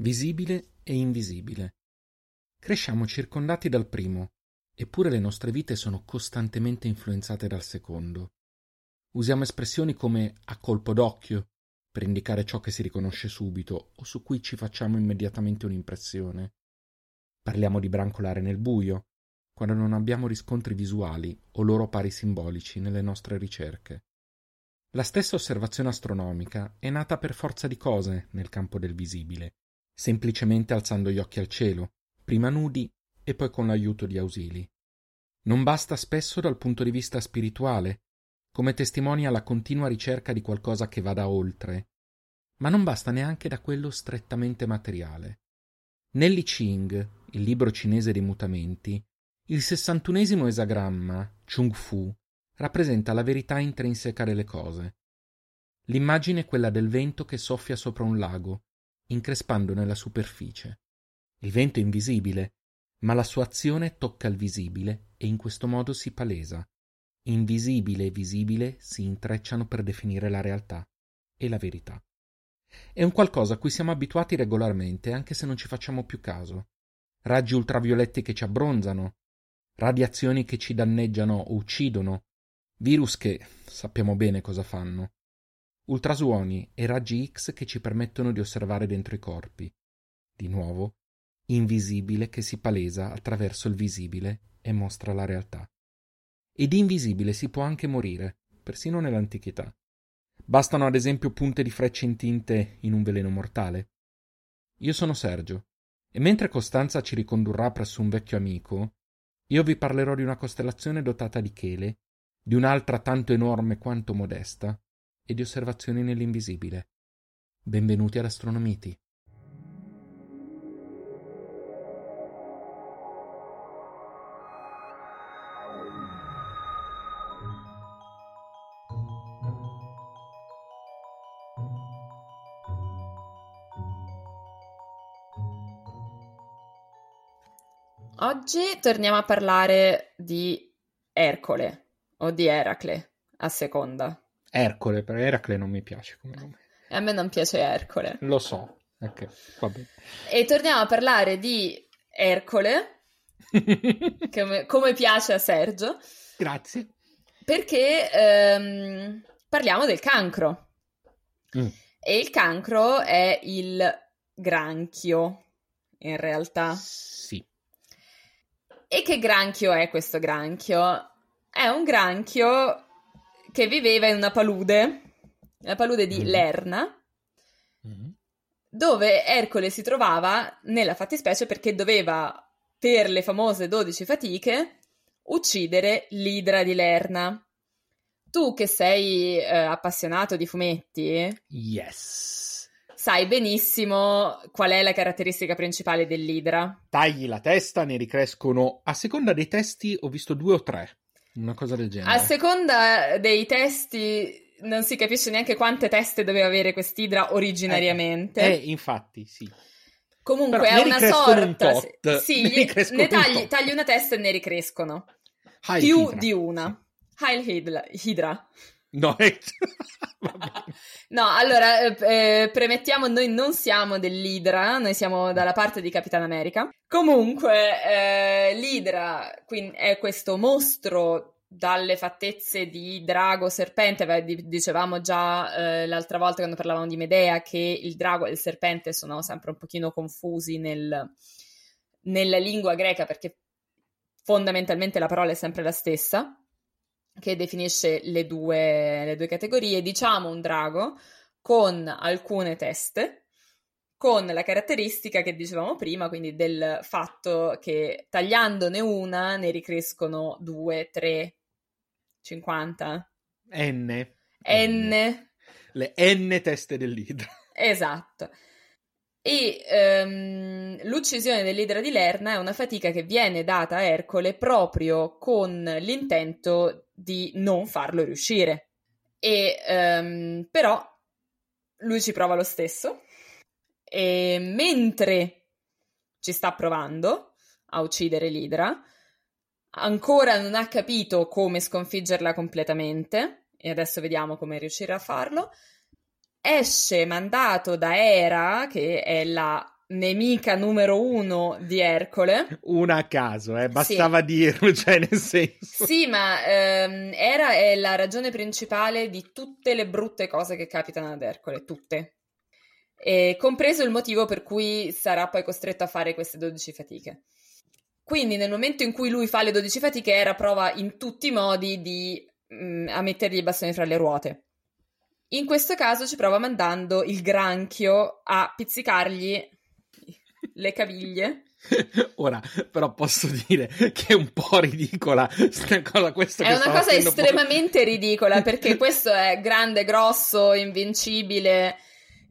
visibile e invisibile. Cresciamo circondati dal primo, eppure le nostre vite sono costantemente influenzate dal secondo. Usiamo espressioni come a colpo d'occhio per indicare ciò che si riconosce subito o su cui ci facciamo immediatamente un'impressione. Parliamo di brancolare nel buio, quando non abbiamo riscontri visuali o loro pari simbolici nelle nostre ricerche. La stessa osservazione astronomica è nata per forza di cose nel campo del visibile, semplicemente alzando gli occhi al cielo, prima nudi e poi con l'aiuto di ausili. Non basta spesso dal punto di vista spirituale, come testimonia la continua ricerca di qualcosa che vada oltre, ma non basta neanche da quello strettamente materiale. Nell'I Ching, il libro cinese dei mutamenti, il sessantunesimo esagramma, Chung Fu, rappresenta la verità intrinseca delle cose. L'immagine è quella del vento che soffia sopra un lago, increspandone la superficie. Il vento è invisibile, ma la sua azione tocca il visibile e in questo modo si palesa. Invisibile e visibile si intrecciano per definire la realtà e la verità. È un qualcosa a cui siamo abituati regolarmente, anche se non ci facciamo più caso. Raggi ultravioletti che ci abbronzano, radiazioni che ci danneggiano o uccidono, virus che sappiamo bene cosa fanno, ultrasuoni e raggi X che ci permettono di osservare dentro i corpi. Di nuovo, invisibile che si palesa attraverso il visibile e mostra la realtà. E di invisibile si può anche morire, persino nell'antichità. Bastano ad esempio punte di frecce intinte in un veleno mortale. Io sono Sergio, e mentre Costanza ci ricondurrà presso un vecchio amico, io vi parlerò di una costellazione dotata di chele, di un'altra tanto enorme quanto modesta, e di osservazioni nell'invisibile. Benvenuti ad Astronomiti. Oggi torniamo a parlare di Ercole o di Eracle, a seconda. Ercole, per Eracle non mi piace come nome. E a me non piace Ercole. Lo so, ok, va bene. E torniamo a parlare di Ercole, come, come piace a Sergio. Grazie. Perché ehm, parliamo del cancro. Mm. E il cancro è il granchio, in realtà. Sì. E che granchio è questo granchio? È un granchio che viveva in una palude, la palude di mm. Lerna, mm. dove Ercole si trovava nella fattispecie perché doveva, per le famose 12 fatiche, uccidere l'idra di Lerna. Tu che sei eh, appassionato di fumetti, yes sai benissimo qual è la caratteristica principale dell'idra. Tagli la testa, ne ricrescono. A seconda dei testi ho visto due o tre, una cosa del genere. A seconda dei testi non si capisce neanche quante teste doveva avere quest'idra originariamente. Eh, eh infatti, sì. Comunque Però è una sorta. Un sì, ne, gli, ne tagli, tagli, una testa e ne ricrescono. Heil più Hydra. di una. Heil Hydra. No, no, allora eh, eh, premettiamo, noi non siamo dell'Idra, noi siamo dalla parte di Capitan America. Comunque, eh, l'Idra è questo mostro dalle fattezze di drago serpente, dicevamo già eh, l'altra volta quando parlavamo di Medea che il drago e il serpente sono sempre un pochino confusi nel, nella lingua greca perché fondamentalmente la parola è sempre la stessa che definisce le due, le due categorie, diciamo un drago con alcune teste, con la caratteristica che dicevamo prima, quindi del fatto che tagliandone una ne ricrescono due, tre, cinquanta. N. N. Le N teste dell'idra. Esatto. E um, l'uccisione dell'idra di Lerna è una fatica che viene data a Ercole proprio con l'intento di non farlo riuscire. E, um, però lui ci prova lo stesso e mentre ci sta provando a uccidere l'idra, ancora non ha capito come sconfiggerla completamente e adesso vediamo come riuscire a farlo. Esce mandato da Era, che è la nemica numero uno di Ercole. Una a caso, eh? bastava sì. dirlo, cioè nel senso. Sì, ma ehm, Era è la ragione principale di tutte le brutte cose che capitano ad Ercole, tutte. E compreso il motivo per cui sarà poi costretto a fare queste 12 fatiche. Quindi nel momento in cui lui fa le 12 fatiche, Era prova in tutti i modi di, mh, mm, a mettergli i bastoni fra le ruote. In questo caso ci prova mandando il granchio a pizzicargli le caviglie. Ora, però posso dire che è un po' ridicola cosa, questa È una cosa estremamente poi... ridicola perché questo è grande, grosso, invincibile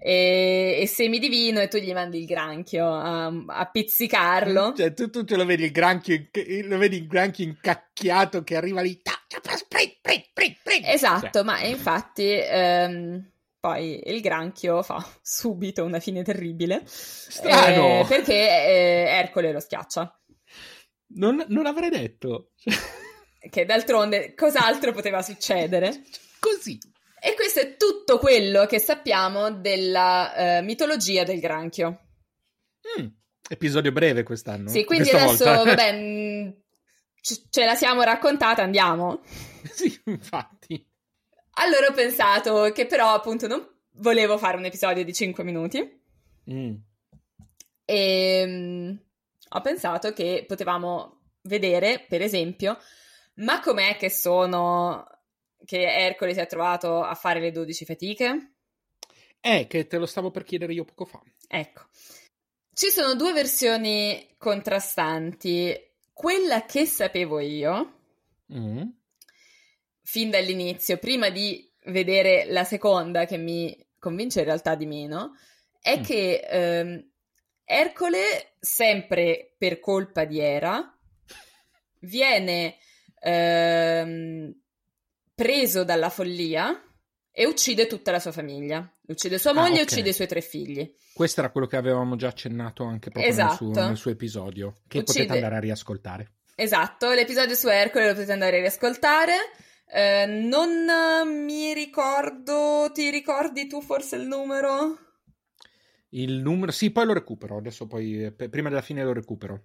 e, e semidivino e tu gli mandi il granchio a, a pizzicarlo. Cioè, tu, tu, tu, lo vedi il granchio, lo vedi il granchio incacchiato che arriva lì. Esatto, ma infatti ehm, poi il granchio fa subito una fine terribile. Strano! Eh, perché eh, Ercole lo schiaccia. Non, non avrei detto. che d'altronde cos'altro poteva succedere? Così. E questo è tutto quello che sappiamo della uh, mitologia del granchio. Mm, episodio breve quest'anno. Sì, quindi adesso, volta. vabbè, mm, ce-, ce la siamo raccontata, andiamo. sì, infatti. Allora ho pensato che però appunto non volevo fare un episodio di 5 minuti. Mm. E um, ho pensato che potevamo vedere, per esempio, ma com'è che sono che Ercole si è trovato a fare le 12 fatiche? Eh, che te lo stavo per chiedere io poco fa. Ecco. Ci sono due versioni contrastanti. Quella che sapevo io, mm. fin dall'inizio, prima di vedere la seconda, che mi convince in realtà di meno, è mm. che ehm, Ercole, sempre per colpa di Era, viene ehm, preso dalla follia e uccide tutta la sua famiglia. Uccide sua moglie ah, okay. e uccide i suoi tre figli. Questo era quello che avevamo già accennato anche proprio esatto. nel, suo, nel, suo, episodio, che uccide... potete andare a riascoltare. Esatto, l'episodio su Ercole lo potete andare a riascoltare. Eh, non mi ricordo, ti ricordi tu forse il numero? Il numero, sì, poi lo recupero. Adesso poi, eh, prima della fine lo recupero.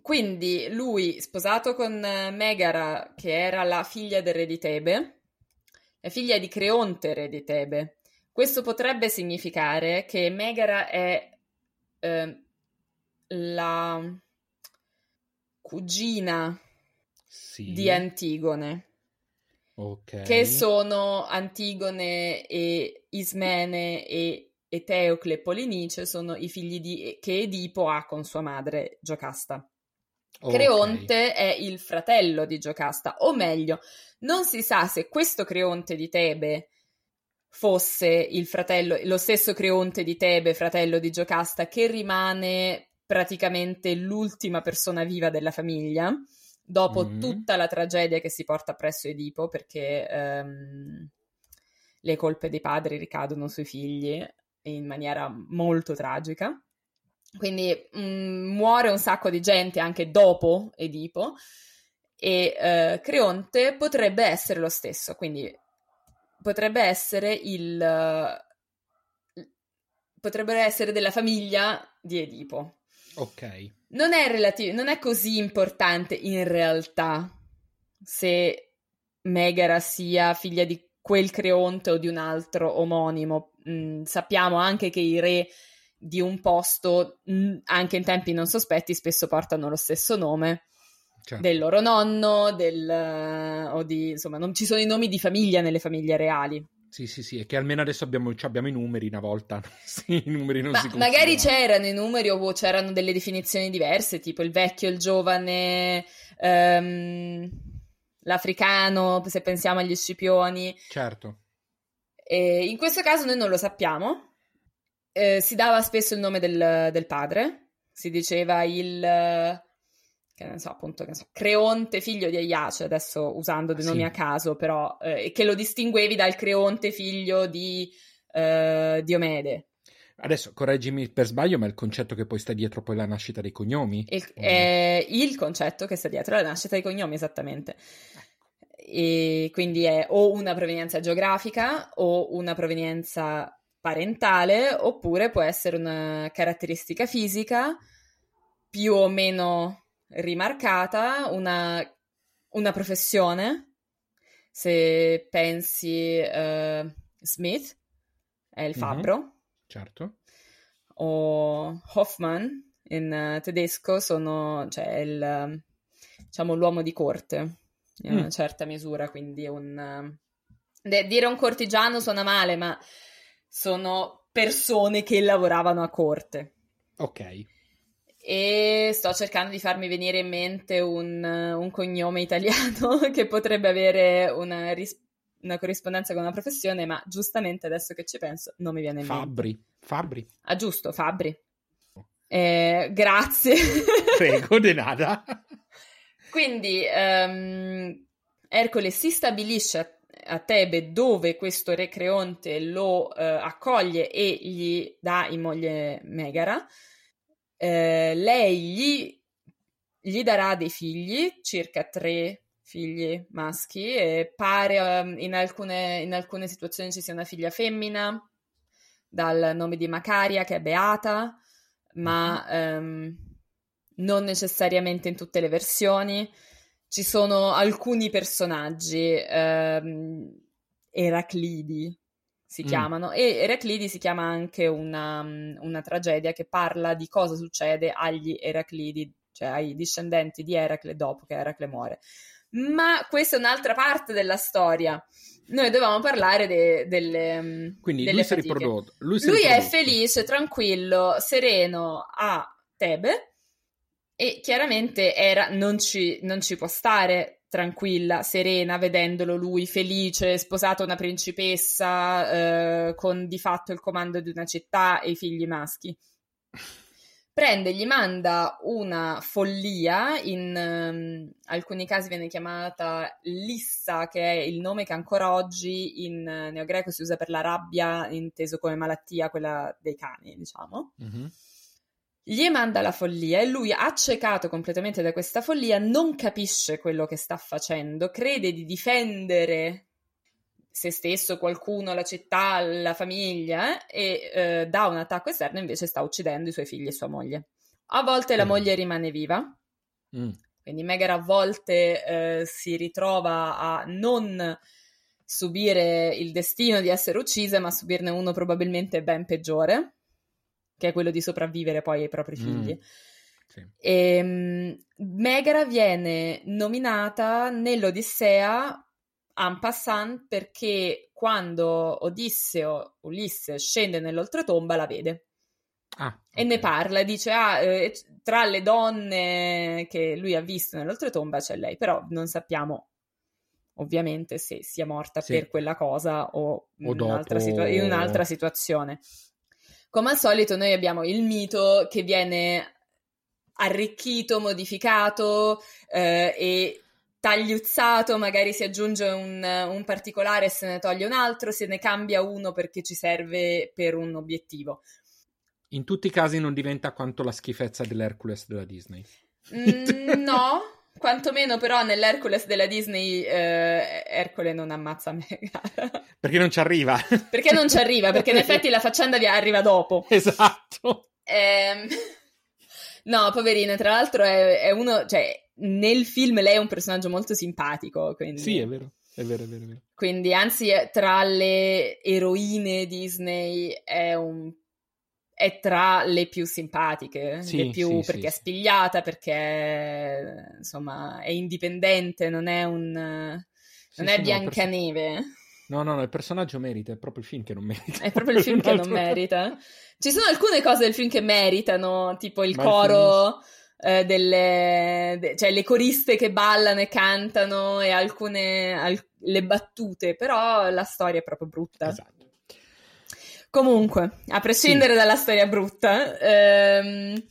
Quindi lui, sposato con eh, Megara, che era la figlia del re di Tebe, la figlia di Creonte, re di Tebe. Questo potrebbe significare che Megara è eh, la cugina sì. di Antigone. Okay. Che sono Antigone e Ismene e Eteocle Polinice, sono i figli di, che Edipo ha con sua madre Giocasta. Creonte okay. è il fratello di Giocasta, o meglio, non si sa se questo Creonte di Tebe fosse il fratello, lo stesso Creonte di Tebe, fratello di Giocasta, che rimane praticamente l'ultima persona viva della famiglia, dopo mm. tutta la tragedia che si porta presso Edipo, perché um, le colpe dei padri ricadono sui figli in maniera molto tragica. Quindi mh, mm, muore un sacco di gente anche dopo Edipo e uh, Creonte potrebbe essere lo stesso, quindi potrebbe essere il... potrebbero essere della famiglia di Edipo. Ok. Non è, relativo, non è così importante in realtà se Megara sia figlia di quel Creonte o di un altro omonimo. Mm, sappiamo anche che i re di un posto, anche in tempi non sospetti, spesso portano lo stesso nome. Certo. Del loro nonno, del, o di, insomma, non ci sono i nomi di famiglia nelle famiglie reali. Sì, sì, sì, è che almeno adesso abbiamo, abbiamo i numeri una volta. sì, i numeri non Ma si Magari c'erano i numeri o c'erano delle definizioni diverse, tipo il vecchio, il giovane, um, l'africano, se pensiamo agli scipioni. Certo. E in questo caso noi non lo sappiamo, eh, si dava spesso il nome del, del padre, si diceva il che ne so, appunto, che so, Creonte, figlio di Aiace, adesso usando dei nomi sì. a caso, però, eh, che lo distinguevi dal Creonte, figlio di eh, Diomede. Adesso correggimi per sbaglio, ma il concetto che poi sta dietro poi la nascita dei cognomi? Il, è il concetto che sta dietro la nascita dei cognomi, esattamente. E quindi è o una provenienza geografica o una provenienza parentale oppure può essere una caratteristica fisica più o meno rimarcata, una, una professione. Se pensi uh, Smith, è il fabbro. Mm-hmm. Certo. O Hoffman in uh, tedesco sono, cioè, il, diciamo, l'uomo di corte in mm. una certa misura, quindi un... De- dire un cortigiano suona male, ma sono persone che lavoravano a corte. Ok. E sto cercando di farmi venire in mente un, un cognome italiano che potrebbe avere una, ris- una, corrispondenza con una professione, ma giustamente adesso che ci penso non mi viene in mente. Fabbri. Ah, giusto, Fabbri. Eh, grazie. Prego, di nada. Quindi um, Ercole si stabilisce a Tebe dove questo re Creonte lo uh, accoglie e gli dà in moglie Megara. Uh, lei gli, gli, darà dei figli, circa tre figli maschi, e pare um, in, alcune, in alcune situazioni ci sia una figlia femmina dal nome di Macaria che è beata, ma um, non necessariamente in tutte le versioni. Ci sono alcuni personaggi, ehm, Eraclidi si mm. chiamano, e Eraclidi si chiama anche una, una, tragedia che parla di cosa succede agli Eraclidi, cioè ai discendenti di Eracle dopo che Eracle muore. Ma questa è un'altra parte della storia. Noi dovevamo parlare de, delle. Quindi delle lui, si riprodotto, lui, si lui è felice, tranquillo, sereno a Tebe e chiaramente era, non, ci, non ci può stare tranquilla, serena, vedendolo lui felice, sposato a una principessa, eh, con di fatto il comando di una città e i figli maschi. Prende, gli manda una follia, in um, alcuni casi viene chiamata Lissa, che è il nome che ancora oggi in neogreco si usa per la rabbia, inteso come malattia, quella dei cani, diciamo. Mm-hmm gli manda la follia e lui, accecato completamente da questa follia, non capisce quello che sta facendo, crede di difendere se stesso, qualcuno, la città, la famiglia eh, e eh, da un attacco esterno invece sta uccidendo i suoi figli e sua moglie. A volte la mm. moglie rimane viva, mm. quindi Megara a volte eh, si ritrova a non subire il destino di essere uccisa, ma a subirne uno probabilmente ben peggiore che è quello di sopravvivere poi ai propri mm. figli. Mm. Sì. E, um, Megara viene nominata nell'Odissea en passant perché quando Odisseo, Ulisse, scende nell'oltretomba la vede. Ah, okay. E ne parla, dice, ah, eh, tra le donne che lui ha visto nell'oltretomba c'è lei, però non sappiamo ovviamente se sia morta sì. per quella cosa o, o in, un'altra situa- in un'altra situazione. Come al solito noi abbiamo il mito che viene arricchito, modificato eh, e tagliuzzato, magari si aggiunge un, un, particolare e se ne toglie un altro, se ne cambia uno perché ci serve per un obiettivo. In tutti i casi non diventa quanto la schifezza dell'Hercules della Disney. Mm, no, quantomeno però nell'Hercules della Disney eh, Ercole non ammazza Megara. Perché non ci arriva. perché non ci arriva, perché in effetti la faccenda arriva dopo. Esatto. Ehm... No, poverina, tra l'altro è, è, uno, cioè, nel film lei è un personaggio molto simpatico, quindi... Sì, è vero. È vero, è vero, è vero. Quindi, anzi, tra le eroine Disney è un è tra le più simpatiche, sì, le più, sì, perché sì, è spigliata, perché insomma è indipendente, non è un non è Biancaneve. No, no, no, il personaggio merita, è proprio il film che non merita. È proprio il film che non merita. Ci sono alcune cose del film che meritano, tipo il Ma coro eh, delle de- cioè le coriste che ballano e cantano e alcune al- le battute, però la storia è proprio brutta. Esatto. Comunque, a prescindere sì. dalla storia brutta, ehm,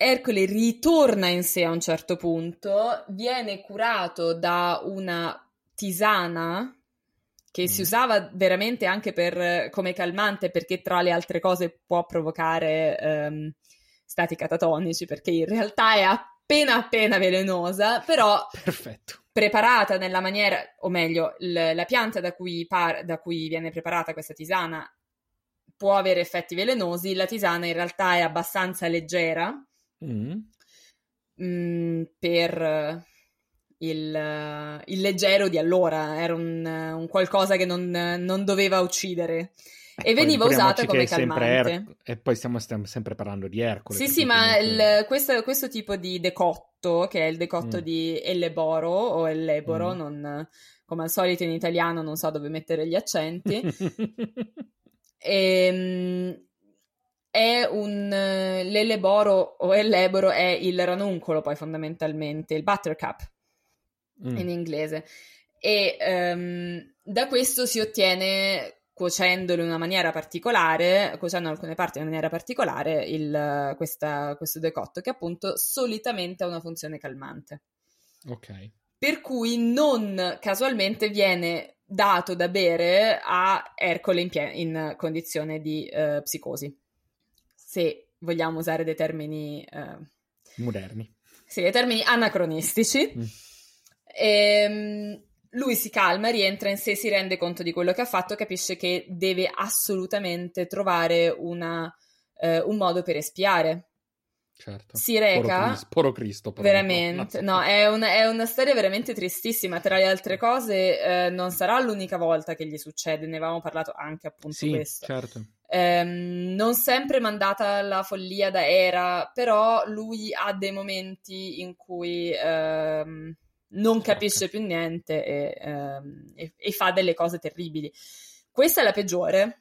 Ercole ritorna in sé a un certo punto, viene curato da una tisana che mm. si usava veramente anche per, come calmante perché tra le altre cose può provocare ehm, stati catatonici perché in realtà è appena appena velenosa, però Perfetto. preparata nella maniera, o meglio, l- la pianta da cui, par- da cui viene preparata questa tisana può avere effetti velenosi, la tisana in realtà è abbastanza leggera Mm. mm, per il, il leggero di allora, era un, un qualcosa che non, non doveva uccidere. E veniva usata come sempre calmante. Er- e poi stiamo, stiamo sempre parlando di Ercole. Sì, sì, ma il- questo, questo tipo di decotto, che è il decotto Mm. di Elleboro o Elleboro, Mm. non- come al solito in italiano non so dove mettere gli accenti, Ehm, è un l'Elleboro o Elleboro è il ranuncolo poi fondamentalmente, il buttercup Mm. in inglese. E ehm, da questo si ottiene, cuocendolo in una maniera particolare, cuocendo alcune parti in una maniera particolare, il- questa- questo decotto che appunto solitamente ha una funzione calmante. Ok. Per cui non casualmente viene dato da bere a Ercole in, pie- in condizione di eh, psicosi. Se vogliamo usare dei termini, eh, Moderni. sì, dei termini anacronistici. Mm. Ehm, lui si calma, rientra in sé, si rende conto di quello che ha fatto, capisce che deve assolutamente trovare una, eh, un modo per espiare. Certo. Si reca- Poro Cristo, proprio. Veramente, no, è, un- è una storia veramente tristissima. Tra le altre cose, eh, non sarà l'unica volta che gli succede, ne avevamo parlato anche appunto Sì, questo. certo. Ehm, non sempre mandata alla follia da Era, però lui ha dei momenti in cui ehm, non capisce più niente e, ehm, e- e fa delle cose terribili. Questa è la peggiore.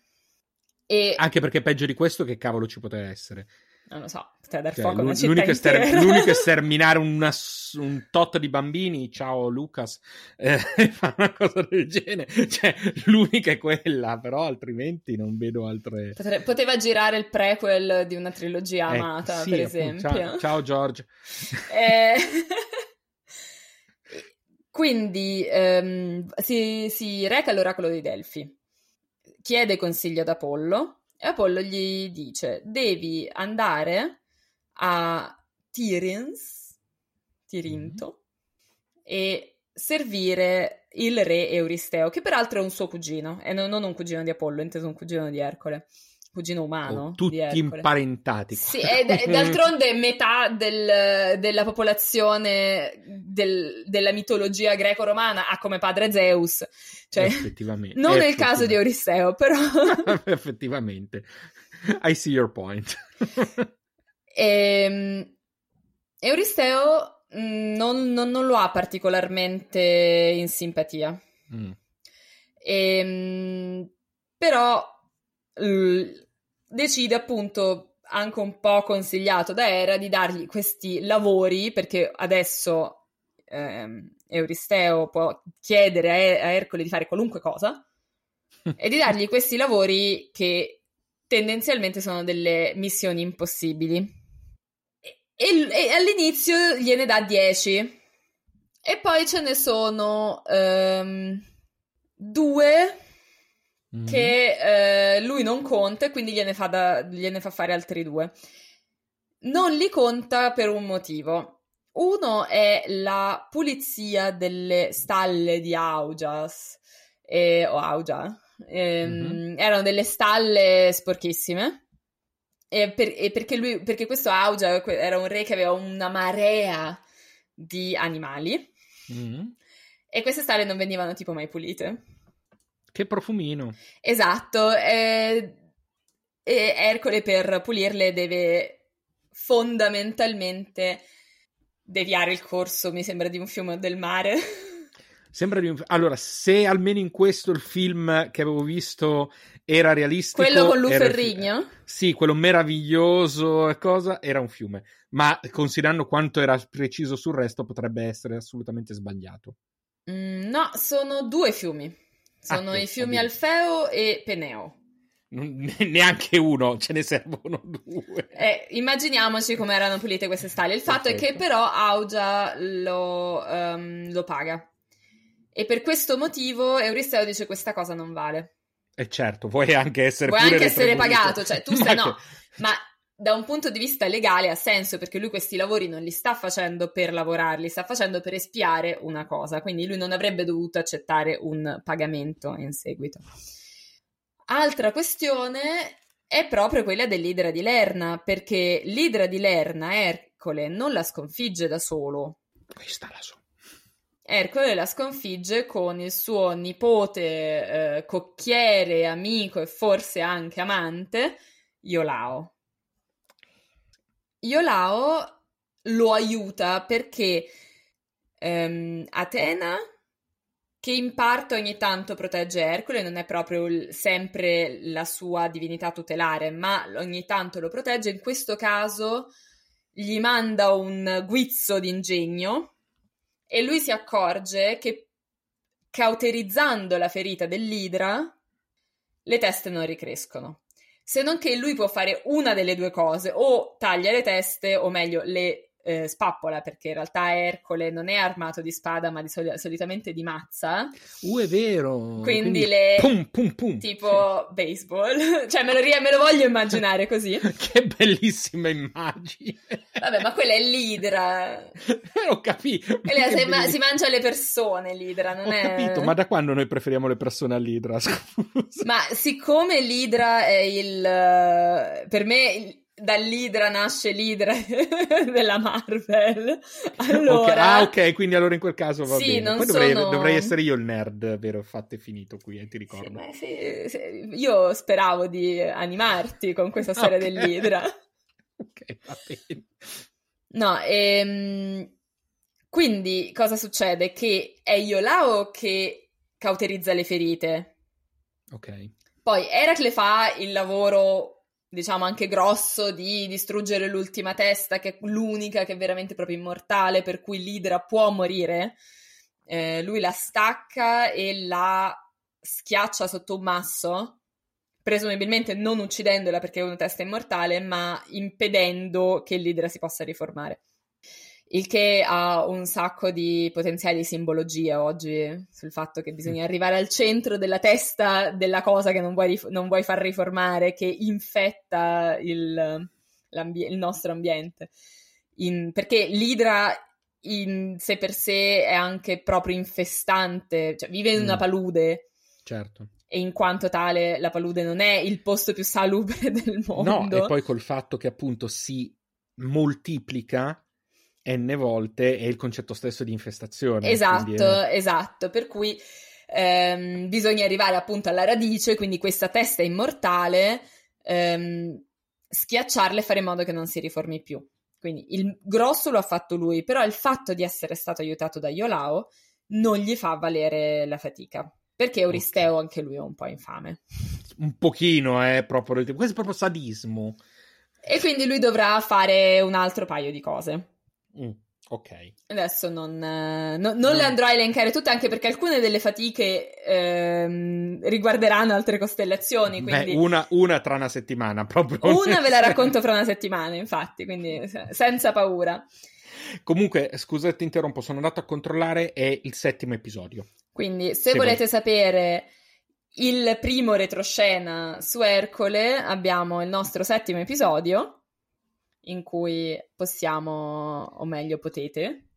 E Anche perché peggio di questo che cavolo ci poteva essere. Non lo so, poteva dar Cioè, fuoco città l'unico, ester- l'unico esterminare una un tot di bambini, ciao Lucas, eh, fa una cosa del genere. Cioè, l'unica è quella, però altrimenti non vedo altre... Potre- Poteva girare il prequel di una trilogia Eh, amata, sì, per esempio. Ciao, ciao, George. Eh, Quindi ehm, si, si reca all'oracolo dei Delfi, chiede consiglio ad Apollo e Apollo gli dice: Devi andare a Tirins, Tirinto, e servire il re Euristeo, che peraltro è un suo cugino, e non, non un cugino di Apollo, inteso un cugino di Ercole, cugino umano. Tutti imparentati. Sì, e d'altronde metà del- della popolazione del- della mitologia greco-romana ha come padre Zeus, cioè effettivamente. non nel caso di Euristeo, però effettivamente. I see your point. Ehm, Euristeo mh, non, non- non lo ha particolarmente in simpatia. Mm. Ehm, però l- decide appunto anche un po' consigliato da Era di dargli questi lavori perché adesso ehm, Euristeo può chiedere a, E- a Ercole di fare qualunque cosa e di dargli questi lavori che tendenzialmente sono delle missioni impossibili. E, e- e all'inizio gliene dà 10 e poi ce ne sono ehm, due Mm. che eh, lui non conta e quindi gliene fa, da- gliene fa fare altri due. Non li conta per un motivo. Uno è la pulizia delle stalle di Augias, eh, o Augia. Ehm, Mhm. Erano delle stalle sporchissime. E, per- perché, lui, perché questo Augia era un re che aveva una marea di animali Mm. e queste stalle non venivano tipo mai pulite. Che profumino. Esatto, eh, e Ercole per pulirle deve fondamentalmente deviare il corso, mi sembra, di un fiume o del mare. Sembra di un... Allora, se almeno in questo il film che avevo visto era realistico... Quello con Lu era Ferrigno? Sì, quello meraviglioso e cosa, era un fiume. Ma considerando quanto era preciso sul resto, potrebbe essere assolutamente sbagliato. Mm, no, sono due fiumi. Sono Ah, i sì, fiumi. Alfeo e Peneo. Non- neanche uno, ce ne servono due. Eh, immaginiamoci come erano pulite queste stalle. Il fatto è che Perfetto. però Augia lo, ehm, lo paga. E per questo motivo Euristeo dice questa cosa non vale. E certo, vuoi anche essere Vuoi anche essere pagato, cioè tu che- no, ma da un punto di vista legale ha senso perché lui questi lavori non li sta facendo per lavorarli, li sta facendo per espiare una cosa, quindi lui non avrebbe dovuto accettare un pagamento in seguito. Altra questione è proprio quella dell'Idra di Lerna, perché l'Idra di Lerna, Ercole, non la sconfigge da solo. Questa la so. Ercole la sconfigge con il suo nipote, eh, cocchiere, amico e forse anche amante, Iolao. Iolao lo aiuta perché ehm, Atena, che in parte ogni tanto protegge Ercole, non è proprio il, sempre la sua divinità tutelare, ma ogni tanto lo protegge, in questo caso gli manda un guizzo d'ingegno e lui si accorge che cauterizzando la ferita dell'idra le teste non ricrescono. Se non che lui può fare una delle due cose, o taglia le teste, o meglio, le eh, spappola, perché in realtà Ercole non è armato di spada, ma di soli- solitamente di mazza. Uh, è vero! Quindi, Quindi le... Pum, pum, pum. Tipo baseball. cioè, me lo, me lo, voglio immaginare così. che bellissima immagine! Vabbè, ma quella è l'idra. Ho capito. Si, ma- si, mangia le persone l'idra, non Ho è... capito, ma da quando noi preferiamo le persone all'idra? Scusa. Ma siccome l'idra è il... Per me dall'Idra nasce l'Idra della Marvel. Allora, okay. Ah, ok, quindi allora in quel caso va sì, bene. Poi dovrei, sono... dovrei, essere io il nerd, vero? Fatto e finito qui, eh, ti ricordo. Sì, sì. Io speravo di animarti con questa storia okay. dell'Idra. ok, va bene. No, ehm... quindi cosa succede? Che è Iolao che cauterizza le ferite. Ok. Poi Eracle fa il lavoro diciamo anche grosso di distruggere l'ultima testa, che è l'unica che è veramente proprio immortale, per cui l'Idra può morire. Eh, lui la stacca e la schiaccia sotto un masso, presumibilmente non uccidendola perché è una testa immortale, ma impedendo che l'Idra si possa riformare il che ha un sacco di potenziali simbologie oggi sul fatto che bisogna arrivare al centro della testa della cosa che non vuoi, rif- non vuoi far riformare, che infetta il, il nostro ambiente. In, perché l'idra in sé per sé è anche proprio infestante, cioè vive in una mm. palude. Certo. E in quanto tale la palude non è il posto più salubre del mondo. No, e poi col fatto che appunto si moltiplica n volte è il concetto stesso di infestazione. Esatto, è... esatto, per cui ehm, bisogna arrivare appunto alla radice, quindi questa testa immortale, ehm, schiacciarla e fare in modo che non si riformi più. Quindi il grosso lo ha fatto lui, però il fatto di essere stato aiutato da Iolao non gli fa valere la fatica. Perché Euristeo okay. anche lui è un po' infame. Un pochino, eh, proprio. Questo è proprio sadismo. E quindi lui dovrà fare un altro paio di cose. Mm, ok. Adesso non, eh, no, non le andrò a elencare tutte, anche perché alcune delle fatiche ehm, riguarderanno altre costellazioni. Quindi... Beh, una, una, tra una settimana, proprio. Una ve la racconto fra una settimana, infatti, quindi senza paura. Comunque, scusa ti interrompo, sono andato a controllare, è il settimo episodio. Quindi, se, se volete voi... sapere il primo retroscena su Ercole, abbiamo il nostro settimo episodio in cui possiamo, o meglio potete,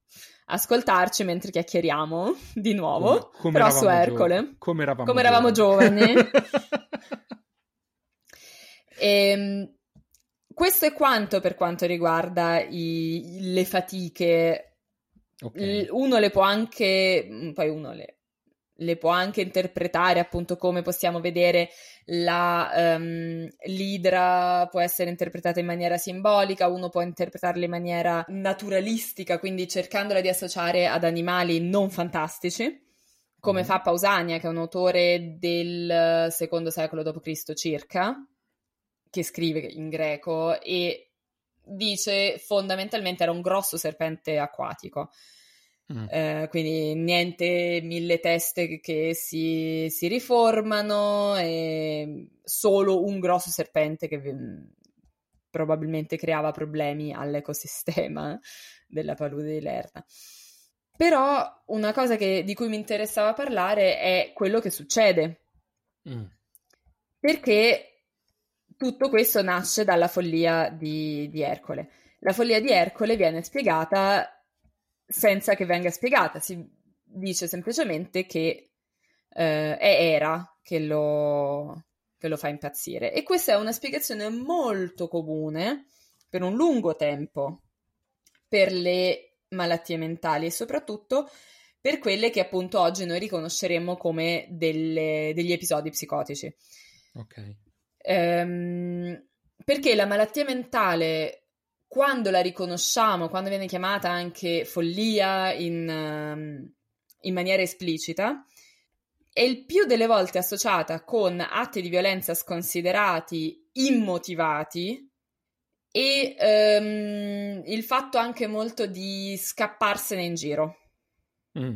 ascoltarci mentre chiacchieriamo di nuovo, come, come però su Ercole. Gio- come eravamo, come eravamo giovani. e, ehm, questo è quanto per quanto riguarda i, le fatiche. Okay. Uno le può anche, poi uno le, le può anche interpretare appunto come possiamo vedere la, um, l'idra può essere interpretata in maniera simbolica, uno può interpretarla in maniera naturalistica, quindi cercandola di associare ad animali non fantastici, come mm. fa Pausania, che è un autore del secondo secolo d.C. circa, che scrive in greco e dice fondamentalmente era un grosso serpente acquatico. Mm. Eh, quindi niente mille teste che si, si riformano, e solo un grosso serpente che mm, probabilmente creava problemi all'ecosistema della palude di Lerna. Però una cosa che, di cui mi interessava parlare è quello che succede. Mm. Perché tutto questo nasce dalla follia di, di Ercole. La follia di Ercole viene spiegata senza che venga spiegata, si dice semplicemente che eh, è Era che lo, che lo fa impazzire. E questa è una spiegazione molto comune per un lungo tempo per le malattie mentali e soprattutto per quelle che appunto oggi noi riconosceremo come delle, degli episodi psicotici. Ok. Ehm, perché la malattia mentale, quando la riconosciamo, quando viene chiamata anche follia in, um, in maniera esplicita, è il più delle volte associata con atti di violenza sconsiderati, immotivati e um, il fatto anche molto di scapparsene in giro. Mm.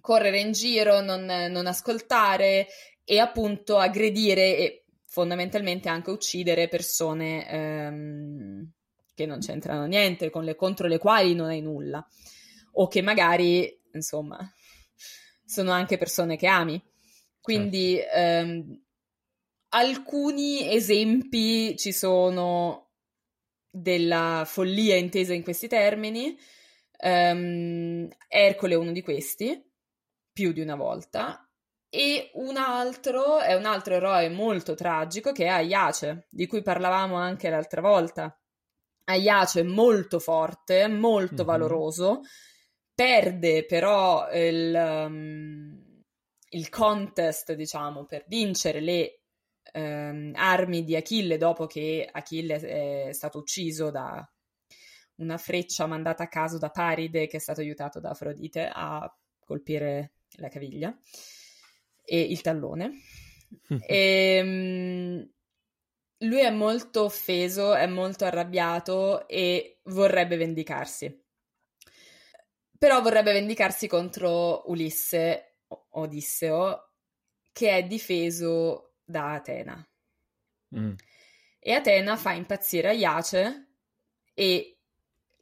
Correre in giro, non, non, ascoltare e appunto aggredire e fondamentalmente anche uccidere persone um, che non c'entrano niente, le, contro le quali non hai nulla o che magari, insomma, sono anche persone che ami. Quindi certo. um, alcuni esempi ci sono della follia intesa in questi termini. Um, Ercole è uno di questi, più di una volta, e un altro è un altro eroe molto tragico che è Aiace, di cui parlavamo anche l'altra volta. Aiace è molto forte, molto mm-hmm. valoroso, perde però il, um, il, contest, diciamo, per vincere le um, armi di Achille dopo che Achille è stato ucciso da una freccia mandata a caso da Paride che è stato aiutato da Afrodite a colpire la caviglia e il tallone. e, um, lui è molto offeso, è molto arrabbiato e vorrebbe vendicarsi. Però vorrebbe vendicarsi contro Ulisse, Odisseo, che è difeso da Atena. Mm. E Atena fa impazzire Aiace e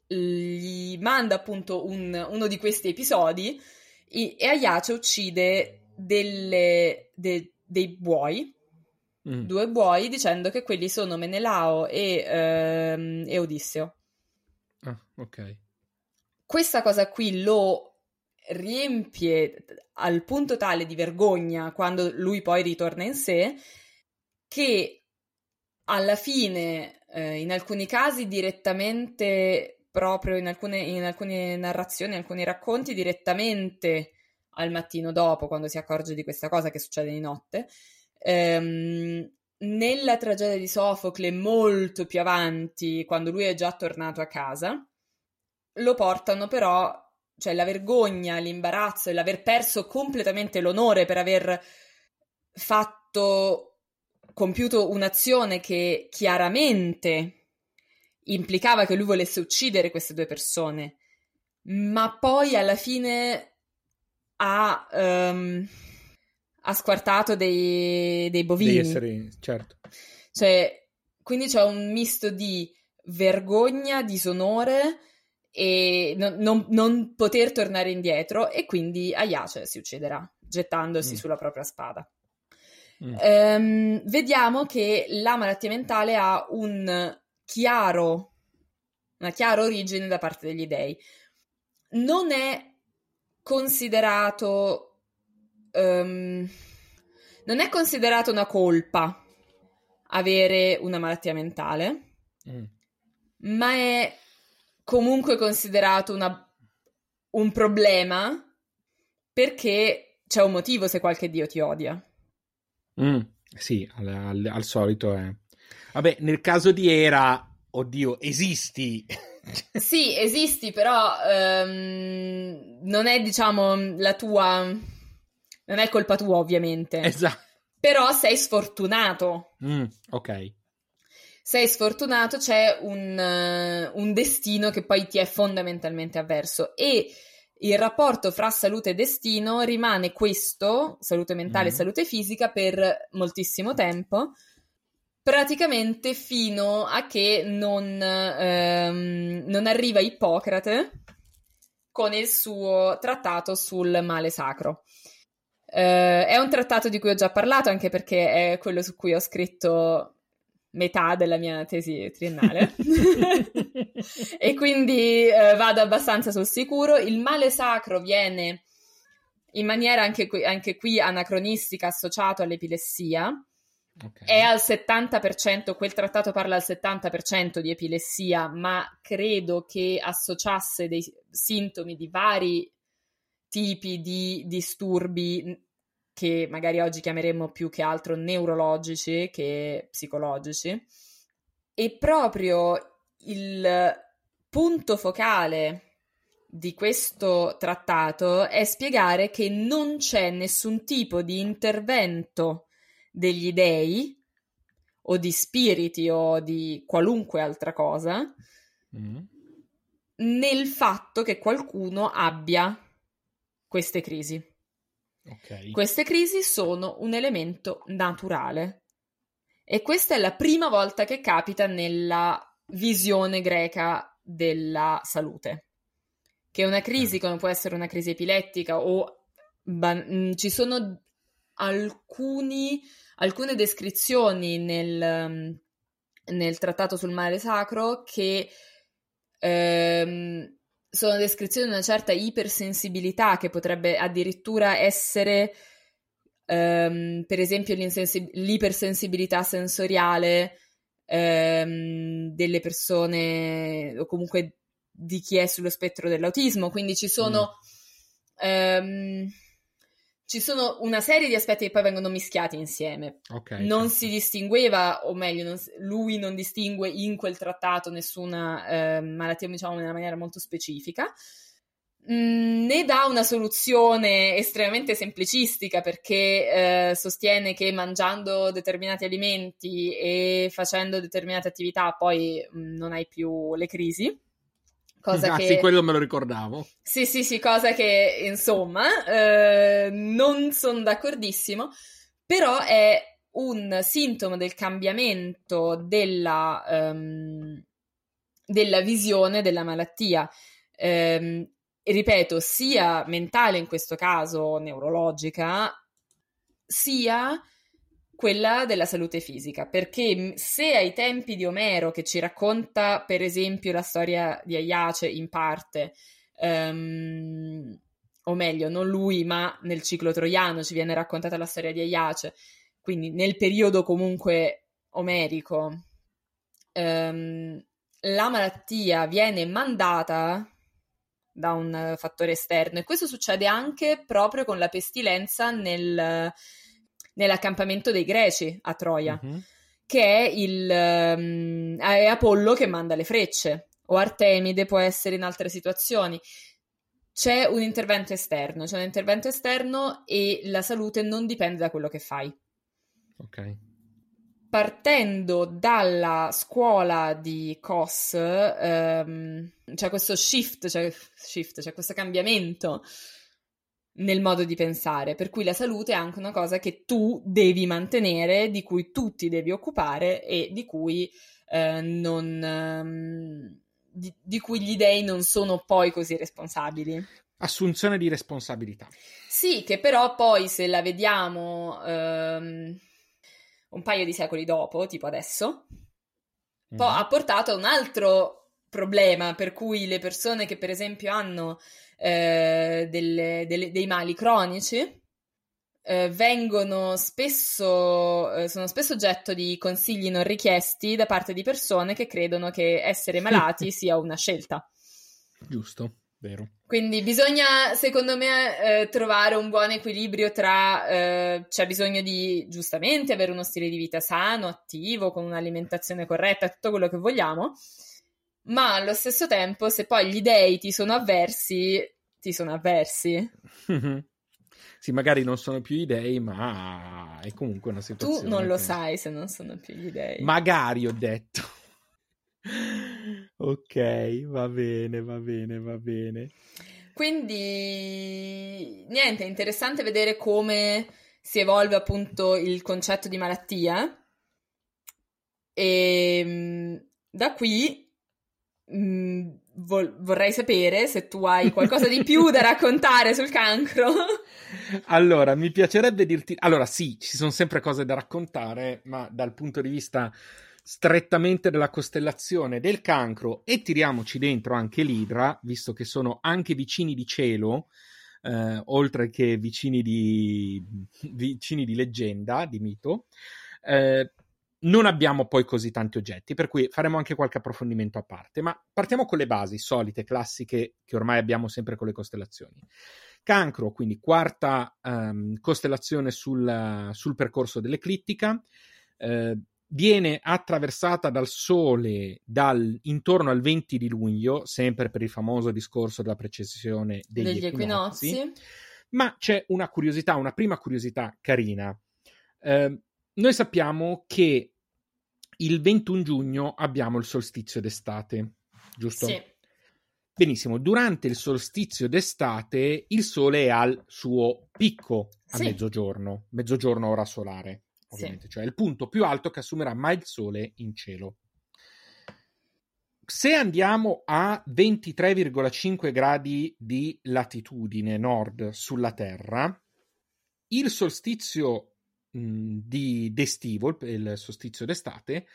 gli manda appunto un, uno di questi episodi e, e Aiace uccide delle, de, dei buoi, mm. due buoi, dicendo che quelli sono Menelao e, ehm, e Odisseo. Ah, ok. Questa cosa qui lo riempie al punto tale di vergogna quando lui poi ritorna in sé che alla fine, eh, in alcuni casi direttamente, proprio in alcune, in alcune narrazioni, in alcuni racconti, direttamente al mattino dopo, quando si accorge di questa cosa che succede di notte. Ehm, nella tragedia di Sofocle, molto più avanti, quando lui è già tornato a casa, lo portano però, cioè la vergogna, l'imbarazzo e l'aver perso completamente l'onore per aver fatto, compiuto un'azione che chiaramente implicava che lui volesse uccidere queste due persone, ma poi alla fine ha, um, ha squartato dei, dei bovini. Degli esseri, certo. Cioè, quindi c'è un misto di vergogna, disonore e non, non, non poter tornare indietro e quindi Ayace si ucciderà gettandosi mm. sulla propria spada. Mm. Um, vediamo che la malattia mentale ha un chiaro, una chiara origine da parte degli dei. Non è considerato. Um, non è considerato una colpa avere una malattia mentale, mm. ma è comunque considerato una, un problema perché c'è un motivo se qualche dio ti odia. Mm, sì, al, al, al solito è. Vabbè, nel caso di Era, oddio, esisti. sì, esisti, però um, non è, diciamo, la tua... Non è colpa tua, ovviamente. Esatto. Però sei sfortunato. Mm, ok. Sei sfortunato, c'è un, uh, un destino che poi ti è fondamentalmente avverso. E il rapporto fra salute e destino rimane questo, salute mentale e mm. salute fisica, per moltissimo tempo praticamente fino a che non, ehm, non arriva Ippocrate con il suo trattato sul male sacro. Eh, è un trattato di cui ho già parlato anche perché è quello su cui ho scritto metà della mia tesi triennale e quindi eh, vado abbastanza sul sicuro. Il male sacro viene in maniera anche qui, anche qui anacronistica associato all'epilessia Okay. È al 70%, quel trattato parla al 70% di epilessia, ma credo che associasse dei sintomi di vari tipi di disturbi che magari oggi chiameremmo più che altro neurologici che psicologici. E proprio il punto focale di questo trattato è spiegare che non c'è nessun tipo di intervento degli dei o di spiriti o di qualunque altra cosa mm. nel fatto che qualcuno abbia queste crisi. Okay. Queste crisi sono un elemento naturale e questa è la prima volta che capita nella visione greca della salute. Che una crisi, come può essere una crisi epilettica o ban- mm, ci sono alcuni, alcune descrizioni nel, mm, nel, trattato sul mare sacro che ehm, sono descrizioni di una certa ipersensibilità che potrebbe addirittura essere, ehm, per esempio, l'ipersensibilità sensoriale ehm, delle persone o comunque di chi è sullo spettro dell'autismo. Quindi ci sono. Mm. Ehm, ci sono una serie di aspetti che poi vengono mischiati insieme. Okay, non certo. si distingueva, o meglio, non, lui non distingue in quel trattato nessuna eh, malattia, diciamo, in una maniera molto specifica. Mm, ne dà una soluzione estremamente semplicistica perché eh, sostiene che mangiando determinati alimenti e facendo determinate attività poi mh, mm, non hai più le crisi Cosa ah, che... sì, quello me lo ricordavo. Sì, sì, sì, cosa che, insomma, eh, non sono d'accordissimo, però è un sintomo del cambiamento della, um, della visione della malattia. Um, ripeto, sia mentale in questo caso, neurologica, sia quella della salute fisica, perché se ai tempi di Omero, che ci racconta per esempio la storia di Aiace in parte, um, o meglio, non lui, ma nel ciclo troiano ci viene raccontata la storia di Aiace, quindi nel periodo comunque omerico, um, la malattia viene mandata da un fattore esterno e questo succede anche proprio con la pestilenza nel nell'accampamento dei Greci a Troia, mm-hmm. che è, il, um, è Apollo che manda le frecce, o Artemide può essere in altre situazioni. C'è un intervento esterno, c'è un intervento esterno e la salute non dipende da quello che fai. Ok. Partendo dalla scuola di Kos, um, c'è questo shift, c'è, shift, c'è questo cambiamento nel modo di pensare, per cui la salute è anche una cosa che tu devi mantenere, di cui tu ti devi occupare e di cui eh, non... Um, di, di, cui gli dei non sono poi così responsabili. Assunzione di responsabilità. Sì, che però poi se la vediamo um, un paio di secoli dopo, tipo adesso, mm. po- ha portato a un altro problema per cui le persone che per esempio hanno eh, delle, delle, dei mali cronici, eh, vengono spesso, eh, sono spesso oggetto di consigli non richiesti da parte di persone che credono che essere malati sia una scelta. Giusto, vero. Quindi bisogna, secondo me, eh, trovare un buon equilibrio tra eh, c'è bisogno di giustamente avere uno stile di vita sano, attivo, con un'alimentazione corretta, tutto quello che vogliamo, ma allo stesso tempo, se poi gli dei ti sono avversi, ti sono avversi. sì, magari non sono più gli dei, ma è comunque una situazione. Tu non lo sai se non sono più gli dei. Magari ho detto. ok, va bene, va bene, va bene. Quindi, niente, è interessante vedere come si evolve appunto il concetto di malattia. E ehm, da qui Mm, vol- vorrei sapere se tu hai qualcosa di più da raccontare sul cancro. Allora, mi piacerebbe dirti. Allora, sì, ci sono sempre cose da raccontare, ma dal punto di vista strettamente della costellazione del cancro e tiriamoci dentro anche l'Idra, visto che sono anche vicini di cielo, eh, oltre che vicini di, vicini di leggenda, di mito. Eh, non abbiamo poi così tanti oggetti, per cui faremo anche qualche approfondimento a parte, ma partiamo con le basi solite, classiche, che ormai abbiamo sempre con le costellazioni. Cancro, quindi quarta um, costellazione sul, sul, percorso dell'eclittica, eh, viene attraversata dal Sole dal, intorno al 20 di luglio, sempre per il famoso discorso della precessione degli, degli equinozi. equinozi. Ma c'è una curiosità, una prima curiosità carina. Eh, noi sappiamo che il 21 giugno abbiamo il solstizio d'estate, giusto? Sì. Benissimo, durante il solstizio d'estate il sole è al suo picco a sì. mezzogiorno, mezzogiorno ora solare, ovviamente, sì. cioè il punto più alto che assumerà mai il sole in cielo. Se andiamo a 23,5 gradi di latitudine nord sulla Terra, il solstizio mh, di d'estivo, il, il solstizio d'estate,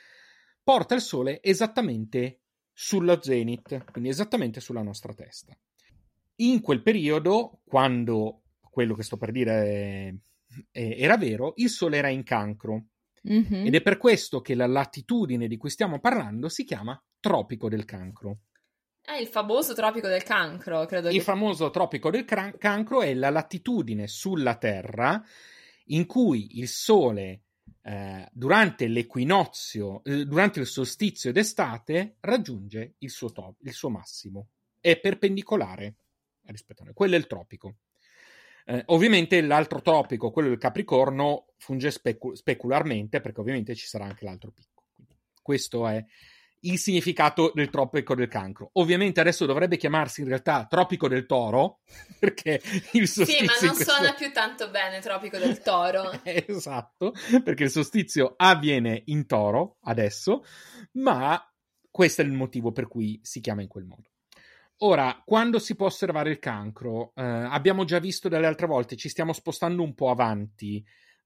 porta il Sole esattamente sullo zenith, quindi esattamente sulla nostra testa. In quel periodo, quando quello che sto per dire è, è, era vero, il Sole era in cancro. Mm-hmm. Ed è per questo che la latitudine di cui stiamo parlando si chiama Tropico del Cancro. È il famoso Tropico del Cancro, credo. Il che... famoso Tropico del cran- Cancro è la latitudine sulla Terra in cui il Sole eh, durante l'equinozio, eh, durante il solstizio d'estate, raggiunge il suo, top, il suo massimo. È perpendicolare rispetto a noi. Quello è il tropico. Eh, ovviamente l'altro tropico, quello del Capricorno, funge specu- specularmente perché ovviamente ci sarà anche l'altro picco. Questo è il significato del tropico del cancro. Ovviamente adesso dovrebbe chiamarsi in realtà tropico del toro, perché il solstizio... Sì, ma non questo... suona più tanto bene tropico del toro. esatto, perché il solstizio avviene in toro adesso, ma questo è il motivo per cui si chiama in quel modo. Ora, quando si può osservare il cancro? Eh, abbiamo già visto dalle altre volte, ci stiamo spostando un po' avanti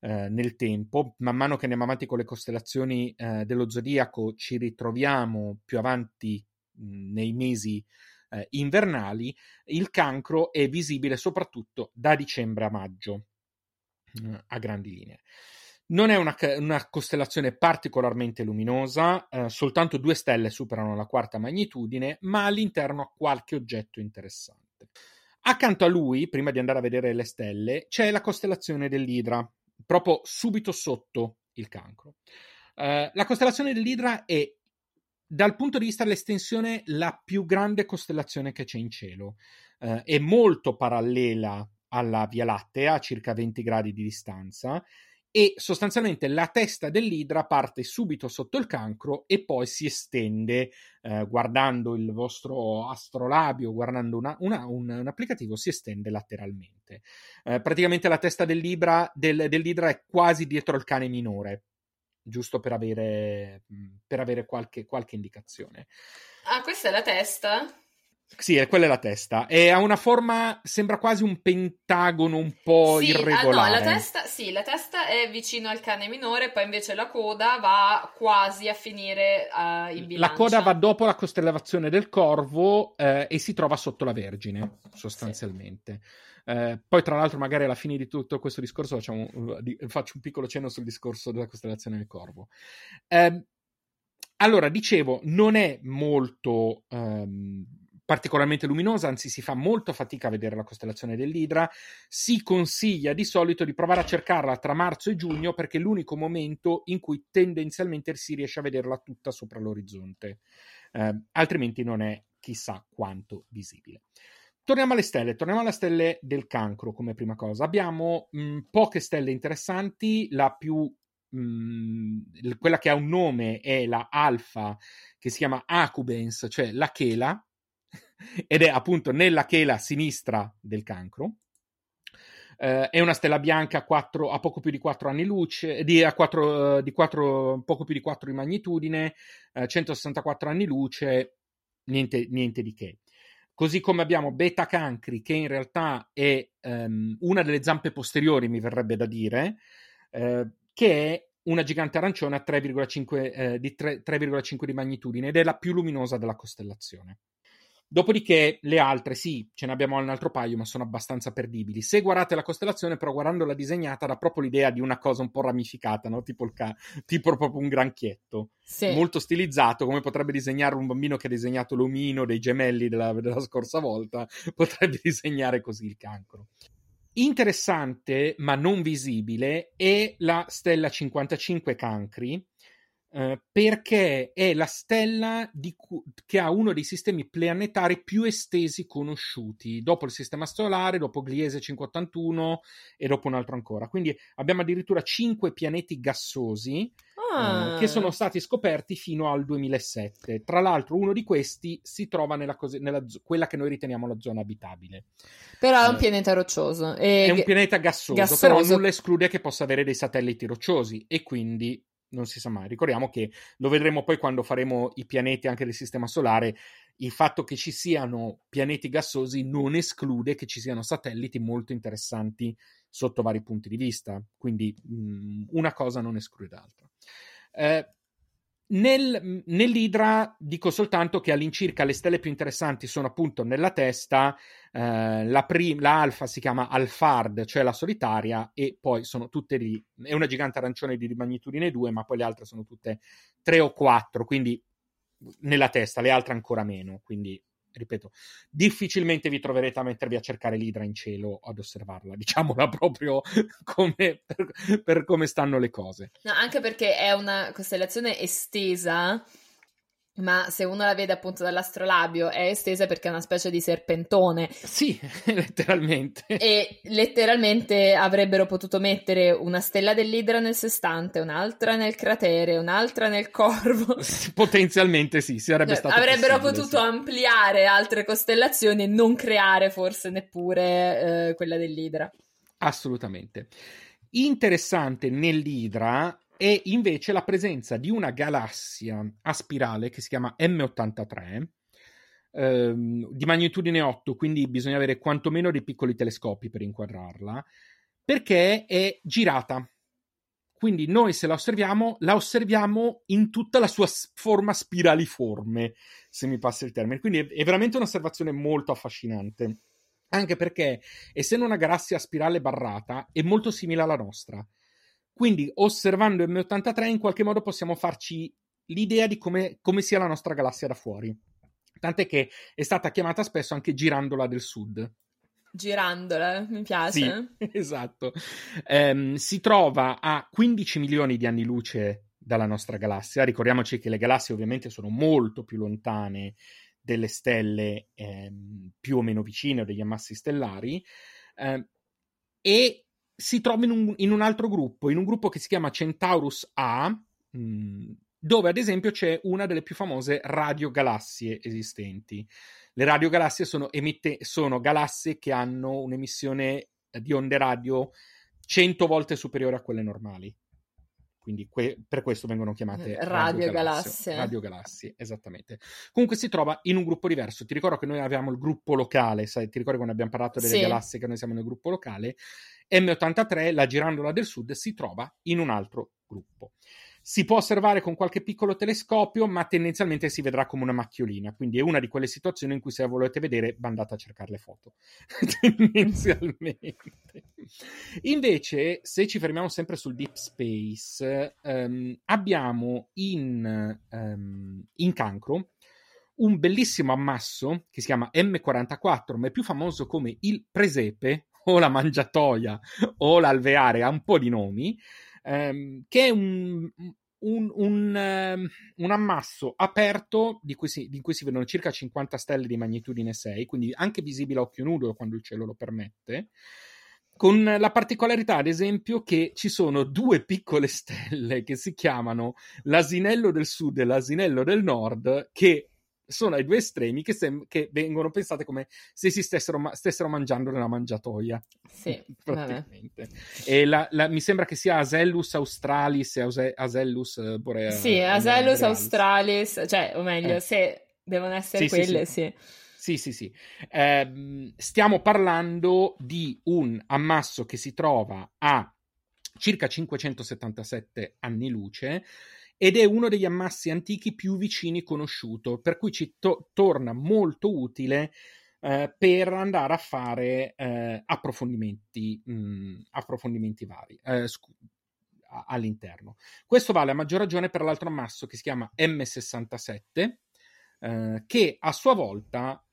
eh, nel tempo. Man mano che andiamo avanti con le costellazioni eh, dello zodiaco, ci ritroviamo più avanti mh, nei mesi eh, invernali. Il cancro è visibile soprattutto da dicembre a maggio, a grandi linee. Non è una, una, costellazione particolarmente luminosa, eh, soltanto due stelle superano la quarta magnitudine, ma all'interno ha qualche oggetto interessante. Accanto a lui, prima di andare a vedere le stelle, c'è la costellazione dell'Idra, proprio subito sotto il cancro. Uh, la costellazione dell'Idra è dal punto di vista dell'estensione la più grande costellazione che c'è in cielo. Uh, è molto parallela alla Via Lattea, a circa 20 gradi di distanza, e sostanzialmente la testa dell'idra parte subito sotto il cancro e poi si estende eh, guardando il vostro astrolabio, guardando una, una, un, un, applicativo, si estende lateralmente. Eh, praticamente la testa dell'idra, del, dell'idra è quasi dietro il cane minore, giusto per avere, per avere qualche, qualche indicazione. Ah, questa è la testa? Sì, quella è la testa. E ha una forma, sembra quasi un pentagono un po' sì, irregolare. Ah, no, la testa, sì, la testa è vicino al cane minore, poi invece la coda va quasi a finire uh, in bilancia. La coda va dopo la costellazione del corvo eh, e si trova sotto la Vergine, sostanzialmente. Sì. Eh, poi, tra l'altro, magari alla fine di tutto questo discorso facciamo, faccio un piccolo cenno sul discorso della costellazione del corvo. Eh, allora, dicevo, non è molto... Um, particolarmente luminosa, anzi si fa molto fatica a vedere la costellazione dell'Idra. Si consiglia di solito di provare a cercarla tra marzo e giugno perché è l'unico momento in cui tendenzialmente si riesce a vederla tutta sopra l'orizzonte, eh, altrimenti non è chissà quanto visibile. Torniamo alle stelle, torniamo alle stelle del cancro come prima cosa. Abbiamo mh, poche stelle interessanti, la più mh, quella che ha un nome è la alfa che si chiama Acubens, cioè la chela, ed è appunto nella chela sinistra del cancro. Uh, è una stella bianca a, 4, a, poco più di 4 anni luce, di, a 4, uh, di 4, poco più di 4 di magnitudine, eh, 164 anni luce, niente, niente, di che. Così come abbiamo Beta Cancri, che in realtà è um, una delle zampe posteriori, mi verrebbe da dire, eh, che è una gigante arancione a 3,5, di 3,5 di magnitudine ed è la più luminosa della costellazione. Dopodiché le altre, sì, ce ne abbiamo un altro paio, ma sono abbastanza perdibili. Se guardate la costellazione, però guardandola disegnata, dà proprio l'idea di una cosa un po' ramificata, no? tipo, ca- tipo proprio un granchietto. Sì. Molto stilizzato, come potrebbe disegnare un bambino che ha disegnato l'omino dei gemelli della, della scorsa volta, potrebbe disegnare così il cancro. Interessante, ma non visibile, è la stella 55 Cancri, eh, perché è la stella cu- che ha uno dei sistemi planetari più estesi conosciuti, dopo il sistema solare, dopo Gliese 581 e dopo un altro ancora. Quindi abbiamo addirittura cinque pianeti gassosi ah. eh, che sono stati scoperti fino al 2007. Tra l'altro, uno di questi si trova nella, cos- nella zo- quella che noi riteniamo la zona abitabile. Però è un eh, pianeta roccioso. E... È un pianeta gassoso, gassoso, però nulla esclude che possa avere dei satelliti rocciosi e quindi non si sa mai. Ricordiamo che lo vedremo poi quando faremo i pianeti anche del sistema solare. Il fatto che ci siano pianeti gassosi non esclude che ci siano satelliti molto interessanti sotto vari punti di vista. Quindi mh, mm, una cosa non esclude l'altra. Eh, nel, nell'Idra dico soltanto che all'incirca le stelle più interessanti sono appunto nella testa, eh, la, prim- la alfa si chiama Alfard, cioè la solitaria, e poi sono tutte lì. È una gigante arancione di magnitudine 2, ma poi le altre sono tutte 3 o 4, quindi nella testa, le altre ancora meno, quindi ripeto, difficilmente vi troverete a mettervi a cercare l'idra in cielo ad osservarla, diciamola proprio come, per, per come stanno le cose. No, anche perché è una costellazione estesa ma se uno la vede appunto dall'astrolabio è estesa perché è una specie di serpentone. Sì, letteralmente. E letteralmente avrebbero potuto mettere una stella dell'Idra nel sestante, un'altra nel cratere, un'altra nel corvo. Potenzialmente sì, sarebbe cioè, stato Avrebbero potuto sì. ampliare altre costellazioni e non creare forse neppure eh, quella dell'Idra. Assolutamente. Interessante nell'Idra è invece la presenza di una galassia a spirale che si chiama M83 ehm, di magnitudine 8, quindi bisogna avere quantomeno dei piccoli telescopi per inquadrarla, perché è girata. Quindi noi se la osserviamo, la osserviamo in tutta la sua forma spiraliforme, se mi passa il termine. Quindi è, è veramente un'osservazione molto affascinante. Anche perché, essendo una galassia a spirale barrata, è molto simile alla nostra quindi, osservando M83, in qualche modo possiamo farci l'idea di come, come sia la nostra galassia da fuori. Tant'è che è stata chiamata spesso anche Girandola del Sud. Girandola, mi piace. Sì, esatto. Um, si trova a 15 milioni di anni luce dalla nostra galassia. Ricordiamoci che le galassie ovviamente sono molto più lontane delle stelle ehm, più o meno vicine o degli ammassi stellari. Eh, e si trova in un, in un, altro gruppo, in un gruppo che si chiama Centaurus A, mh, mm, dove ad esempio c'è una delle più famose radiogalassie esistenti. Le radiogalassie sono, emette, sono galassie che hanno un'emissione di onde radio 100 volte superiore a quelle normali. Quindi que- per questo vengono chiamate radiogalassie. Radiogalassie, esattamente. Comunque si trova in un gruppo diverso. Ti ricordo che noi avevamo il gruppo locale, sai, ti ricordi quando abbiamo parlato delle sì. galassie che noi siamo nel gruppo locale? M83, la girandola del sud, si trova in un altro gruppo. Si può osservare con qualche piccolo telescopio, ma tendenzialmente si vedrà come una macchiolina. Quindi è una di quelle situazioni in cui se volete vedere, andate a cercare le foto. tendenzialmente. Invece, se ci fermiamo sempre sul deep space, um, abbiamo in, um, in cancro un bellissimo ammasso che si chiama M44, ma è più famoso come il presepe o la mangiatoia o l'alveare, ha un po' di nomi, ehm, che è un, un, un, um, un, ammasso aperto di cui, si, di cui si vedono circa 50 stelle di magnitudine 6, quindi anche visibile a occhio nudo quando il cielo lo permette. Con la particolarità, ad esempio, che ci sono due piccole stelle che si chiamano l'asinello del sud e l'asinello del nord, che sono ai due estremi che, sem- che vengono pensate come se si stessero, ma- stessero mangiando nella mangiatoia. Sì, praticamente. E la, la, mi sembra che sia Asellus australis e Ause- Asellus eh, borea. Sì, Asellus australis, cioè, o meglio, eh. se devono essere sì, quelle, sì. sì. Sì, sì, sì. Eh, stiamo parlando di un ammasso che si trova a circa 577 anni luce ed è uno degli ammassi antichi più vicini conosciuto, per cui ci to- torna molto utile eh, per andare a fare eh, approfondimenti, mh, mm, approfondimenti vari. Eh, scu- all'interno. Questo vale a maggior ragione per l'altro ammasso che si chiama M67, eh, che a sua volta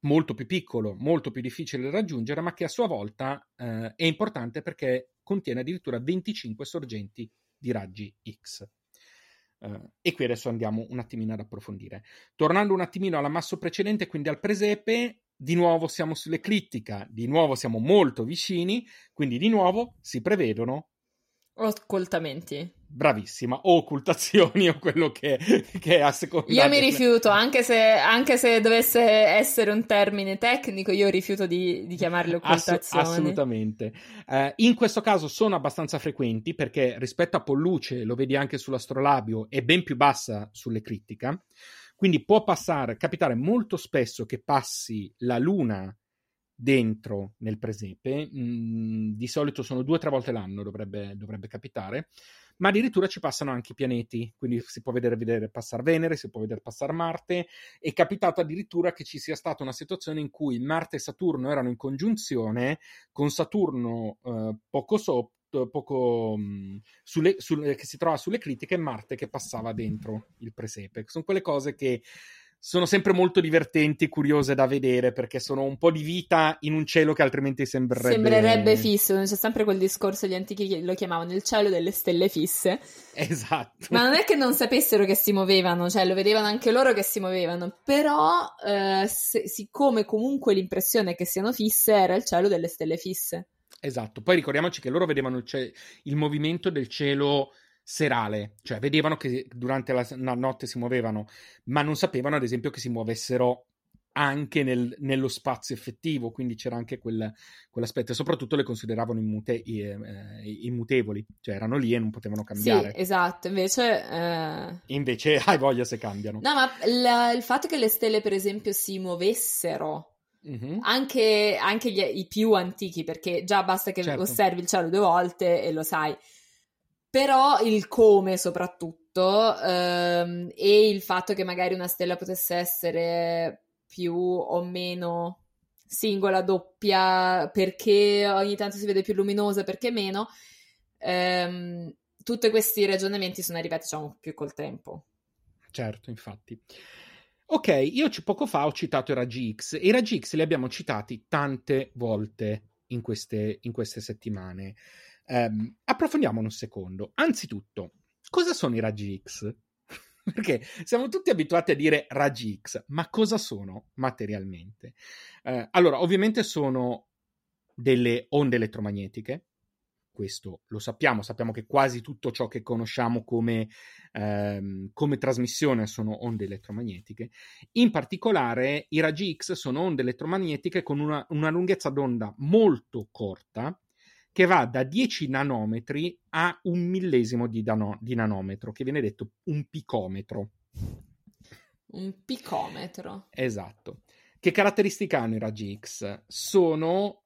molto più piccolo, molto più difficile da raggiungere, ma che a sua volta eh, è importante perché contiene addirittura 25 sorgenti di raggi X. Uh, e qui adesso andiamo un attimino ad approfondire. Tornando un attimino all'ammasso precedente, quindi al presepe, di nuovo siamo sull'eclittica, di nuovo siamo molto vicini, quindi di nuovo si prevedono Occultamenti. Bravissima, o occultazioni o quello che, che è a seconda. Io mi rifiuto, anche se, anche se, dovesse essere un termine tecnico, io rifiuto di, di chiamarle occultazioni. Ass- assolutamente. Uh, in questo caso sono abbastanza frequenti perché rispetto a Polluce, lo vedi anche sull'astrolabio, è ben più bassa sull'eclittica. Quindi può passare, capitare molto spesso che passi la luna dentro nel presepe, mm, di solito sono due o tre volte l'anno, dovrebbe, dovrebbe, capitare, ma addirittura ci passano anche i pianeti, quindi si può vedere, vedere passare Venere, si può vedere passare Marte, è capitato addirittura che ci sia stata una situazione in cui Marte e Saturno erano in congiunzione, con Saturno eh, poco sopra, poco mh, mm, sulle, sulle, che si trova sulle critiche e Marte che passava dentro il presepe. Sono quelle cose che sono sempre molto divertenti, curiose da vedere perché sono un po' di vita in un cielo che altrimenti sembrerebbe. Sembrerebbe fisso. C'è sempre quel discorso, gli antichi che lo chiamavano il cielo delle stelle fisse. Esatto. Ma non è che non sapessero che si muovevano, cioè lo vedevano anche loro che si muovevano, però eh, se, siccome comunque l'impressione che siano fisse era il cielo delle stelle fisse. Esatto. Poi ricordiamoci che loro vedevano il, ce- il movimento del cielo serale, cioè vedevano che durante la, la notte si muovevano, ma non sapevano ad esempio che si muovessero anche nel, nello spazio effettivo, quindi c'era anche quel, quell'aspetto e soprattutto le consideravano immute, eh, immutevoli, cioè erano lì e non potevano cambiare. Sì, esatto, invece... Eh... Invece hai voglia se cambiano. No, ma la, il fatto che le stelle per esempio si muovessero Mm-hmm. Anche, anche gli, i più antichi, perché già basta che certo. osservi il cielo due volte e lo sai. Però il come soprattutto ehm, e il fatto che magari una stella potesse essere più o meno singola, doppia, perché ogni tanto si vede più luminosa, perché meno, ehm, tutti questi ragionamenti sono arrivati diciamo più col tempo. Certo, infatti. Ok, io poco fa ho citato i raggi X e i raggi X li abbiamo citati tante volte in queste, in queste settimane. Um, approfondiamo un secondo. Anzitutto, cosa sono i raggi X? Perché siamo tutti abituati a dire raggi X, ma cosa sono materialmente? Uh, allora, ovviamente sono delle onde elettromagnetiche, questo lo sappiamo, sappiamo che quasi tutto ciò che conosciamo come, ehm, come, trasmissione sono onde elettromagnetiche. In particolare i raggi X sono onde elettromagnetiche con una, una lunghezza d'onda molto corta, che va da 10 nanometri a un millesimo di, dano- di nanometro, che viene detto un picometro. Un picometro. Esatto. Che caratteristiche hanno i raggi X? Sono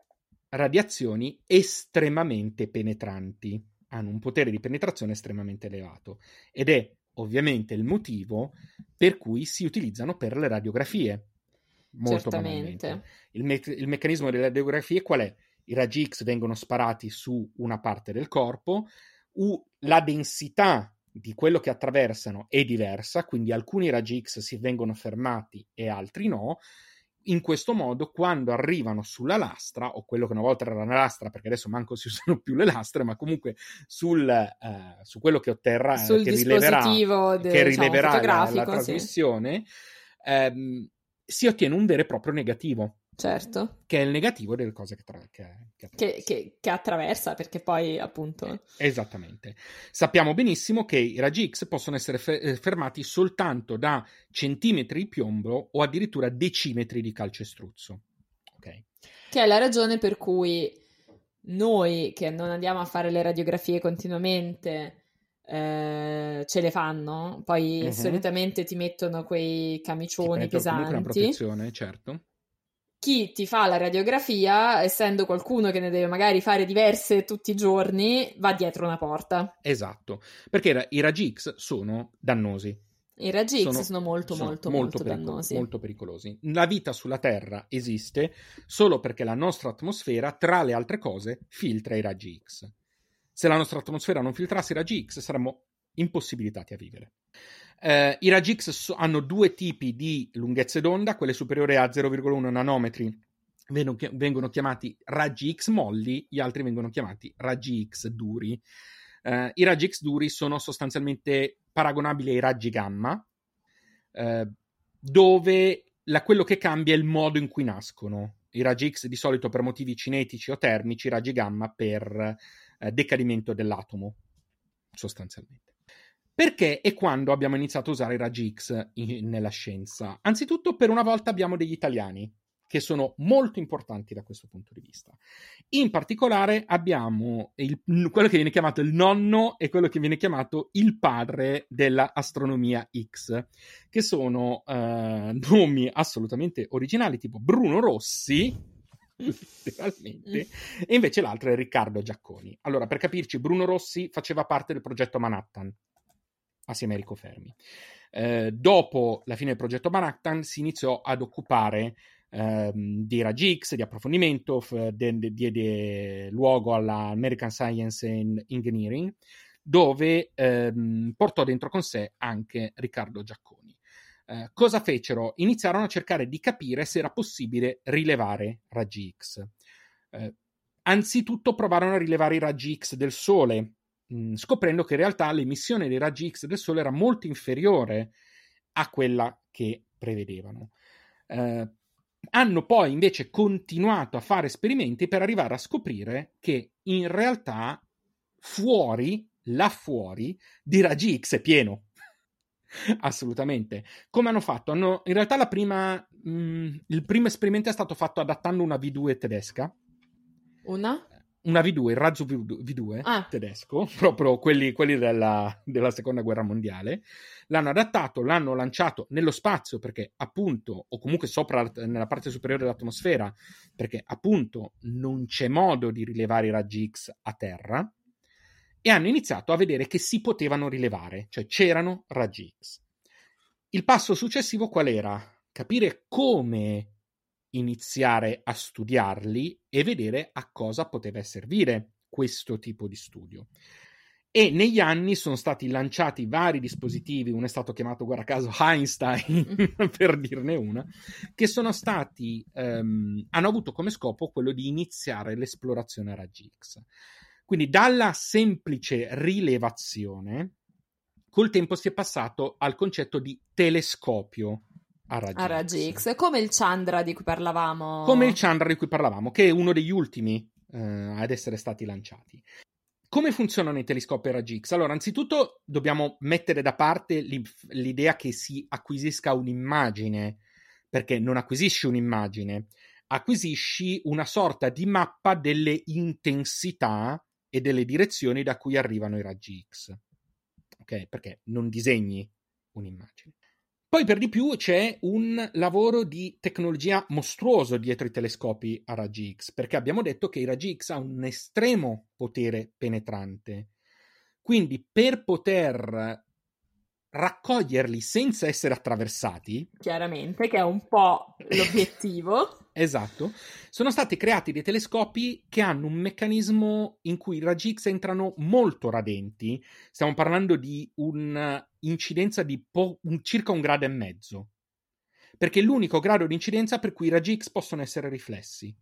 radiazioni estremamente penetranti, hanno un potere di penetrazione estremamente elevato ed è ovviamente il motivo per cui si utilizzano per le radiografie. Molto Certamente. Il, me- il meccanismo delle radiografie qual è? I raggi X vengono sparati su una parte del corpo, u- la densità di quello che attraversano è diversa, quindi alcuni raggi X si vengono fermati e altri no. In questo modo, quando arrivano sulla lastra, o quello che una volta era una lastra, perché adesso manco si usano più le lastre, ma comunque sul, eh, su quello che otterrà, sul che rileverà, de, che rileverà diciamo, la, la, trasmissione, sì. ehm, si ottiene un vero e proprio negativo. Certo. Che è il negativo delle cose che, tra- che, che, attraversa. Che, che, attraversa, perché poi appunto... Esattamente. Sappiamo benissimo che i raggi X possono essere fe- eh, fermati soltanto da centimetri di piombo o addirittura decimetri di calcestruzzo. Ok. Che è la ragione per cui noi che non andiamo a fare le radiografie continuamente eh, ce le fanno, poi uh-huh. solitamente ti mettono quei camicioni pesanti. Una protezione, certo chi ti fa la radiografia, essendo qualcuno che ne deve magari fare diverse tutti i giorni, va dietro una porta. Esatto, perché i raggi X sono dannosi. I raggi X sono, sono molto, sono molto, molto, molto pericolo- dannosi. Molto pericolosi. La vita sulla Terra esiste solo perché la nostra atmosfera, tra le altre cose, filtra i raggi X. Se la nostra atmosfera non filtrasse i raggi X, saremmo impossibilitati a vivere. Eh, I raggi X hanno due tipi di lunghezze d'onda, quelle superiori a 0,1 nanometri vengono chiamati raggi X molli, gli altri vengono chiamati raggi X duri. Eh, I raggi X duri sono sostanzialmente paragonabili ai raggi gamma, eh, dove la, quello che cambia è il modo in cui nascono. I raggi X di solito per motivi cinetici o termici, i raggi gamma per eh, decadimento dell'atomo, sostanzialmente. Perché e quando abbiamo iniziato a usare i raggi X in, nella scienza? Anzitutto, per una volta abbiamo degli italiani che sono molto importanti da questo punto di vista. In particolare abbiamo il, quello che viene chiamato il nonno e quello che viene chiamato il padre dell'astronomia X, che sono eh, nomi assolutamente originali, tipo Bruno Rossi, letteralmente, e invece l'altro è Riccardo Giacconi. Allora, per capirci, Bruno Rossi faceva parte del progetto Manhattan assieme a Enrico Fermi. Eh, dopo la fine del progetto Manhattan si iniziò ad occupare ehm, di X, di approfondimento, diede luogo all'American Science and Engineering, dove ehm, portò dentro con sé anche Riccardo Giacconi. Eh, cosa fecero? Iniziarono a cercare di capire se era possibile rilevare raggi X. Eh, anzitutto provarono a rilevare i raggi X del Sole, scoprendo che in realtà l'emissione dei raggi X del Sole era molto inferiore a quella che prevedevano. Eh, hanno poi invece continuato a fare esperimenti per arrivare a scoprire che in realtà fuori, là fuori, di raggi X è pieno. Assolutamente. Come hanno fatto? Hanno, in realtà prima, mh, il primo esperimento è stato fatto adattando una V2 tedesca. Una? Una V2, il razzo V2, ah. tedesco, proprio quelli, quelli della, della, seconda guerra mondiale, l'hanno adattato, l'hanno lanciato nello spazio perché appunto, o comunque sopra nella parte superiore dell'atmosfera, perché appunto non c'è modo di rilevare i raggi X a terra, e hanno iniziato a vedere che si potevano rilevare, cioè c'erano raggi X. Il passo successivo qual era? Capire come iniziare a studiarli e vedere a cosa poteva servire questo tipo di studio. E negli anni sono stati lanciati vari dispositivi, uno è stato chiamato, guarda caso, Einstein, per dirne una, che sono stati, um, hanno avuto come scopo quello di iniziare l'esplorazione a raggi X. Quindi dalla semplice rilevazione, col tempo si è passato al concetto di telescopio a raggi, a raggi X. X. Come il Chandra di cui parlavamo. Come il Chandra di cui parlavamo, che è uno degli ultimi eh, ad essere stati lanciati. Come funzionano i telescopi a raggi X? Allora, anzitutto dobbiamo mettere da parte l'idea che si acquisisca un'immagine, perché non acquisisci un'immagine, acquisisci una sorta di mappa delle intensità e delle direzioni da cui arrivano i raggi X. Ok? Perché non disegni un'immagine. Poi per di più c'è un lavoro di tecnologia mostruoso dietro i telescopi a raggi X, perché abbiamo detto che i raggi X hanno un estremo potere penetrante. Quindi per poter raccoglierli senza essere attraversati. Chiaramente, che è un po' l'obiettivo. esatto. Sono stati creati dei telescopi che hanno un meccanismo in cui i raggi X entrano molto radenti. Stiamo parlando di un'incidenza di po- un, circa un grado e mezzo. Perché è l'unico grado di incidenza per cui i raggi X possono essere riflessi.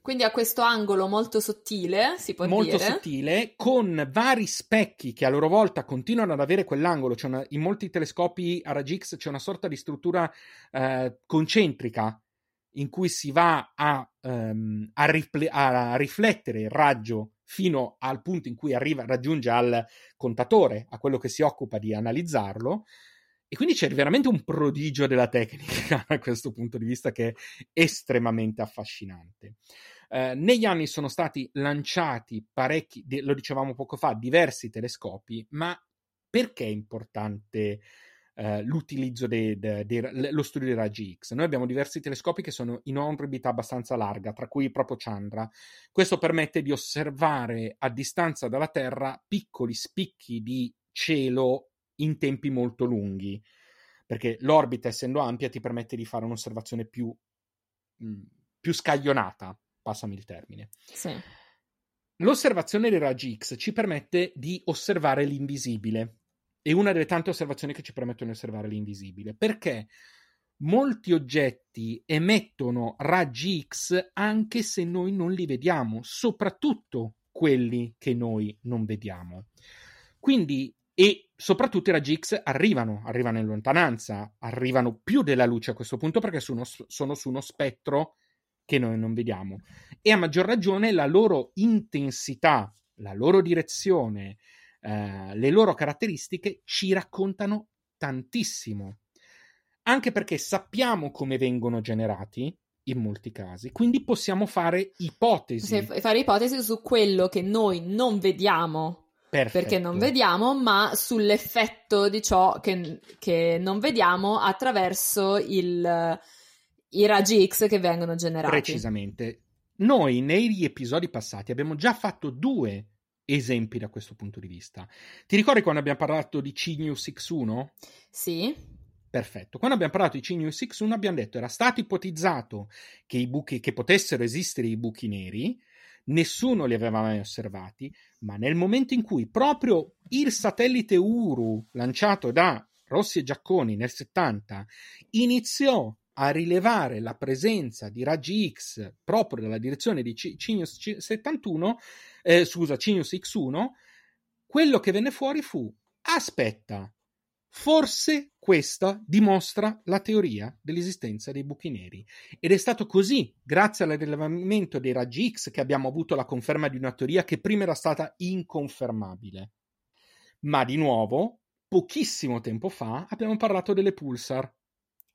Quindi ha questo angolo molto sottile, si può molto dire. Molto sottile, con vari specchi che a loro volta continuano ad avere quell'angolo. Una, in molti telescopi a raggi X c'è una sorta di struttura eh, concentrica in cui si va a, um, a, rifle- a, riflettere il raggio fino al punto in cui arriva, raggiunge al contatore, a quello che si occupa di analizzarlo. E quindi c'è veramente un prodigio della tecnica da questo punto di vista che è estremamente affascinante. Eh, negli anni sono stati lanciati parecchi, lo dicevamo poco fa, diversi telescopi, ma perché è importante eh, l'utilizzo dello studio dei raggi X. Noi abbiamo diversi telescopi che sono in orbita abbastanza larga, tra cui proprio Chandra. Questo permette di osservare a distanza dalla Terra piccoli spicchi di cielo in tempi molto lunghi, perché l'orbita, essendo ampia, ti permette di fare un'osservazione più, mh, mm, più scaglionata, passami il termine. Sì. L'osservazione dei raggi X ci permette di osservare l'invisibile. È una delle tante osservazioni che ci permettono di osservare l'invisibile. Perché molti oggetti emettono raggi X anche se noi non li vediamo, soprattutto quelli che noi non vediamo. Quindi, e soprattutto i raggi X arrivano, arrivano in lontananza, arrivano più della luce a questo punto perché sono, sono su uno spettro che noi non vediamo. E a maggior ragione la loro intensità, la loro direzione, eh, le loro caratteristiche ci raccontano tantissimo. Anche perché sappiamo come vengono generati in molti casi, quindi possiamo fare ipotesi. Fare ipotesi su quello che noi non vediamo. Perfetto. Perché non vediamo, ma sull'effetto di ciò che, che non vediamo attraverso il, i raggi X che vengono generati. Precisamente. Noi negli episodi passati abbiamo già fatto due esempi da questo punto di vista. Ti ricordi quando abbiamo parlato di Cinius X1? Sì. Perfetto. Quando abbiamo parlato di Cinius X1 abbiamo detto era stato ipotizzato che, i buchi, che potessero esistere i buchi neri, nessuno li aveva mai osservati, ma nel momento in cui proprio il satellite Uru lanciato da Rossi e Giacconi nel 70 iniziò a rilevare la presenza di raggi X proprio dalla direzione di Cinius 71, eh, scusa, Cinius X1, quello che venne fuori fu aspetta, forse questa dimostra la teoria dell'esistenza dei buchi neri. Ed è stato così, grazie al rilevamento dei raggi X, che abbiamo avuto la conferma di una teoria che prima era stata inconfermabile. Ma di nuovo, pochissimo tempo fa abbiamo parlato delle pulsar,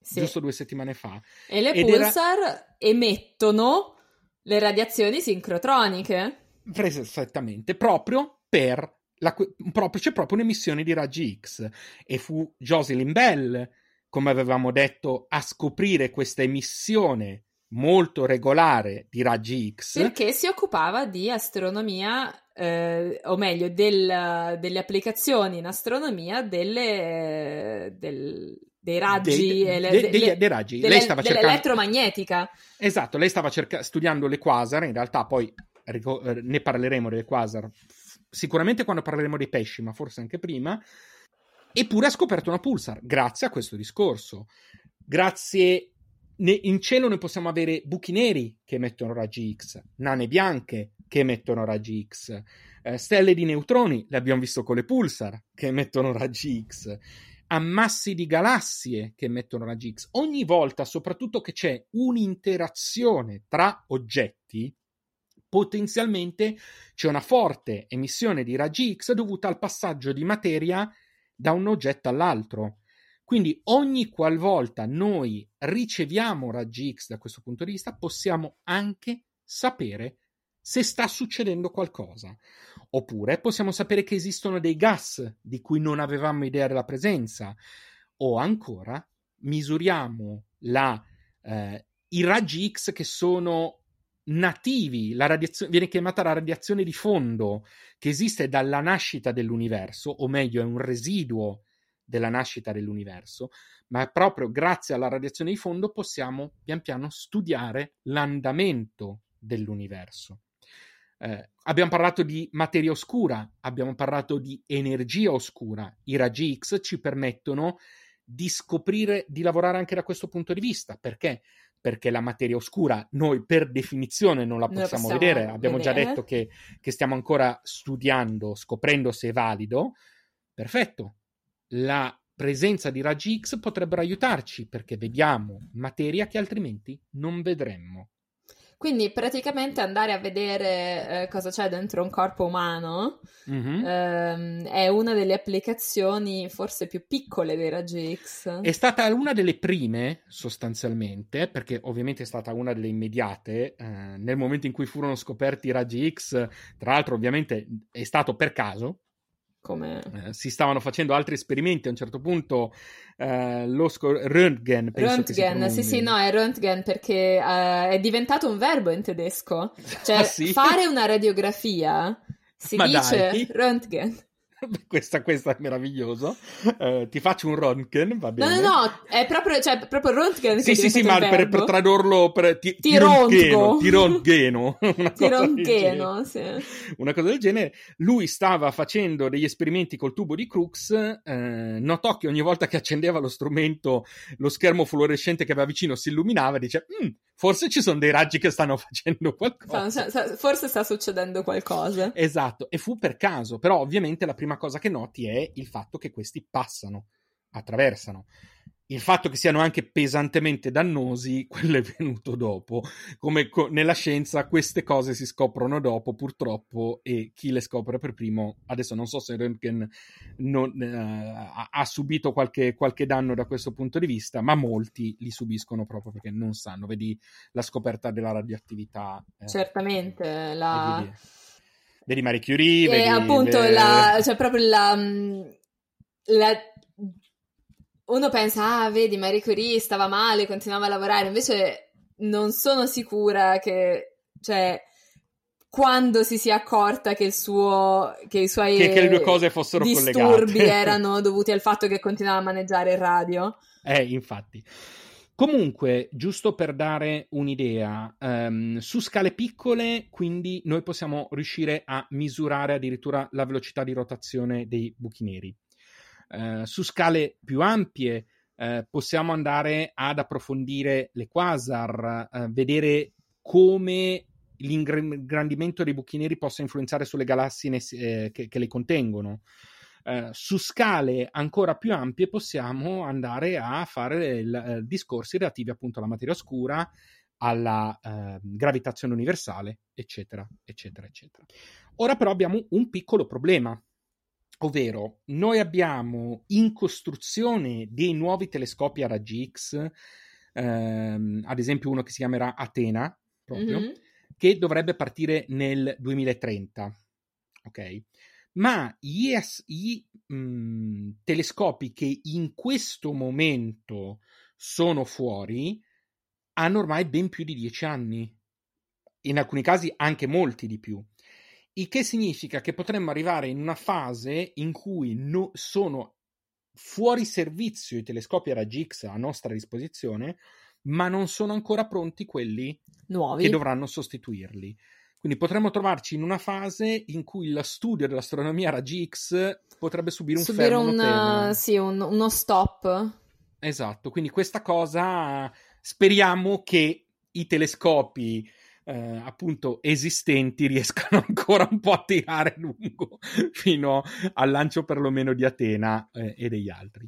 sì. giusto due settimane fa. E le Ed pulsar era... emettono le radiazioni sincrotroniche. Perfettamente, proprio per la, proprio, c'è proprio un'emissione di raggi X. E fu Jocelyn Bell, come avevamo detto, a scoprire questa emissione molto regolare di raggi X. Perché si occupava di astronomia, eh, o meglio, del, delle applicazioni in astronomia delle, del, dei raggi, dei, le, dei, dei, dei raggi. Delle, lei stava cercando... dell'elettromagnetica. Esatto, lei stava cerca... studiando le quasar, in realtà poi eh, ne parleremo delle quasar sicuramente quando parleremo dei pesci, ma forse anche prima. Eppure ha scoperto una pulsar, grazie a questo discorso. Grazie in cielo noi possiamo avere buchi neri che emettono raggi X, nane bianche che emettono raggi X, eh, stelle di neutroni, le abbiamo visto con le pulsar che emettono raggi X, ammassi di galassie che emettono raggi X. Ogni volta, soprattutto che c'è un'interazione tra oggetti, potenzialmente c'è una forte emissione di raggi X dovuta al passaggio di materia da un oggetto all'altro. Quindi ogni qualvolta noi riceviamo raggi X da questo punto di vista, possiamo anche sapere se sta succedendo qualcosa. Oppure possiamo sapere che esistono dei gas di cui non avevamo idea della presenza. O ancora misuriamo la, eh, i raggi X che sono nativi, la radiazione, viene chiamata la radiazione di fondo, che esiste dalla nascita dell'universo, o meglio è un residuo della nascita dell'universo, ma proprio grazie alla radiazione di fondo possiamo pian piano studiare l'andamento dell'universo. Eh, abbiamo parlato di materia oscura, abbiamo parlato di energia oscura. I raggi X ci permettono di scoprire, di lavorare anche da questo punto di vista. Perché? Perché la materia oscura noi per definizione non la possiamo, possiamo vedere. Abbiamo già detto che, che stiamo ancora studiando, scoprendo se è valido. Perfetto. La presenza di raggi X potrebbero aiutarci perché vediamo materia che altrimenti non vedremmo. Quindi praticamente andare a vedere eh, cosa c'è dentro un corpo umano mm-hmm. ehm, è una delle applicazioni forse più piccole dei raggi X. È stata una delle prime sostanzialmente, perché ovviamente è stata una delle immediate, eh, nel momento in cui furono scoperti i raggi X, tra l'altro ovviamente è stato per caso, come... Eh, si stavano facendo altri esperimenti a un certo punto eh, lo scor- Röntgen Röntgen, sì sì no è Röntgen perché uh, è diventato un verbo in tedesco cioè ah, sì? fare una radiografia si Ma dice dai. Röntgen questa, questa, è meraviglioso. Uh, ti faccio un Röntgen, va bene. No, no, no, è proprio, cioè, proprio Röntgen. Sì, sì, sì, ma per, per, tradurlo, per, ti, ti, ti roncheno. Ti roncheno. Una sì. Una cosa del genere. Lui stava facendo degli esperimenti col tubo di Crux, eh, notò che ogni volta che accendeva lo strumento, lo schermo fluorescente che aveva vicino si illuminava e dice, mm, forse ci sono dei raggi che stanno facendo qualcosa. Forse sta succedendo qualcosa. Esatto, e fu per caso, però ovviamente la prima cosa che noti è il fatto che questi passano, attraversano. Il fatto che siano anche pesantemente dannosi, quello è venuto dopo. Come co- nella scienza, queste cose si scoprono dopo, purtroppo, e chi le scopre per primo, adesso non so se Röntgen non, uh, ha subito qualche, qualche, danno da questo punto di vista, ma molti li subiscono proprio perché non sanno. Vedi la scoperta della radioattività. Eh, Certamente, la... Vedi, vedi Marie Curie, e vedi, appunto, la, cioè proprio la, la uno pensa, ah, vedi, Marie Curie stava male, continuava a lavorare, invece non sono sicura che, cioè, quando si sia accorta che il suo, che i suoi che, che le due cose fossero disturbi erano dovuti al fatto che continuava a maneggiare il radio. Eh, infatti. Comunque, giusto per dare un'idea, um, su scale piccole, quindi noi possiamo riuscire a misurare addirittura la velocità di rotazione dei buchi neri. Eh, su scale più ampie eh, possiamo andare ad approfondire le quasar, eh, vedere come l'ingrandimento dei buchi neri possa influenzare sulle galassie eh, che, che, le contengono. Uh, su scale ancora più ampie possiamo andare a fare il, uh, discorsi relativi appunto alla materia oscura, alla uh, gravitazione universale, eccetera, eccetera, eccetera. Ora però abbiamo un piccolo problema ovvero noi abbiamo in costruzione dei nuovi telescopi a raggi X, ehm, ad esempio uno che si chiamerà Atena, proprio, mm-hmm. che dovrebbe partire nel 2030. Ok? Ma gli, es- gli mh, mm, telescopi che in questo momento sono fuori hanno ormai ben più di dieci anni. In alcuni casi anche molti di più. Il che significa che potremmo arrivare in una fase in cui no, sono fuori servizio i telescopi a raggi X a nostra disposizione, ma non sono ancora pronti quelli Nuovi. che dovranno sostituirli. Quindi potremmo trovarci in una fase in cui lo studio dell'astronomia raggi X potrebbe subire un subire fermo una, sì, un, uno stop. Esatto, quindi questa cosa speriamo che i telescopi eh, appunto esistenti riescano ancora un po' a tirare lungo fino al lancio perlomeno di Atena eh, e degli altri.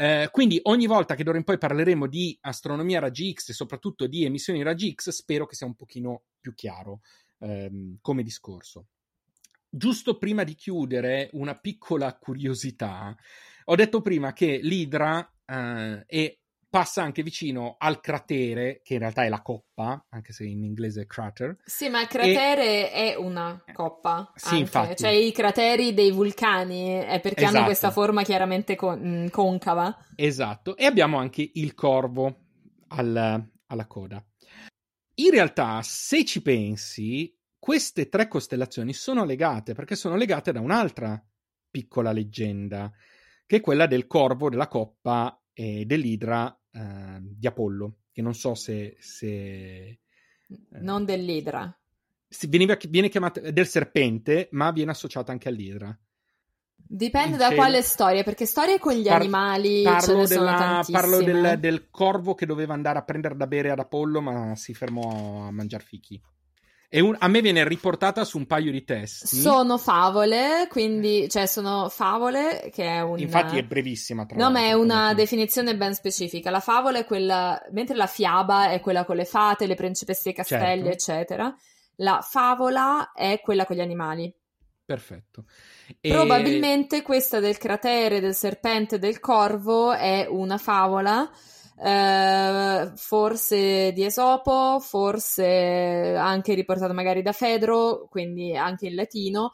Eh, quindi ogni volta che d'ora in poi parleremo di astronomia raggi X e soprattutto di emissioni raggi X, spero che sia un pochino più chiaro ehm, come discorso. Giusto prima di chiudere, una piccola curiosità. Ho detto prima che l'Idra eh, è passa anche vicino al cratere, che in realtà è la coppa, anche se in inglese è crater. Sì, ma il cratere e... è una coppa. Sì, anche. infatti. Cioè i crateri dei vulcani è perché esatto. hanno questa forma chiaramente con- mm, concava. Esatto. E abbiamo anche il corvo al, alla coda. In realtà, se ci pensi, queste tre costellazioni sono legate perché sono legate da un'altra piccola leggenda, che è quella del corvo della coppa e dell'idra eh, di Apollo, che non so se... se eh, non dell'idra. Si, veniva, viene chiamata del serpente, ma viene associata anche all'idra. Dipende da quale storia, perché storie con gli Par- animali parlo, della, parlo del, del, corvo che doveva andare a prendere da bere ad Apollo, ma si fermò a mangiare fichi. Un, a me viene riportata su un paio di testi. Sono favole, quindi, cioè, sono favole che è un. Infatti è brevissima. Tra no, ma è una definizione ben specifica. La favola è quella, mentre la fiaba è quella con le fate, le principesse e i castelli, certo. eccetera. La favola è quella con gli animali. Perfetto. E... Probabilmente questa del cratere, del serpente del corvo è una favola eh, forse di Esopo, forse anche riportato magari da Fedro, quindi anche in latino.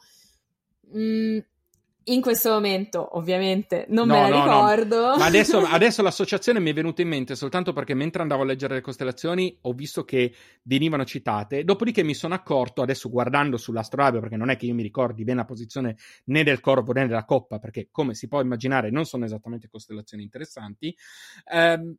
Mm, in questo momento, ovviamente, non no, me la no, ricordo. No. Ma adesso, adesso, l'associazione mi è venuta in mente soltanto perché mentre andavo a leggere le costellazioni ho visto che venivano citate. Dopodiché mi sono accorto, adesso guardando sull'astrolabio, perché non è che io mi ricordi bene la posizione né del corpo né della coppa, perché come si può immaginare non sono esattamente costellazioni interessanti. Ehm,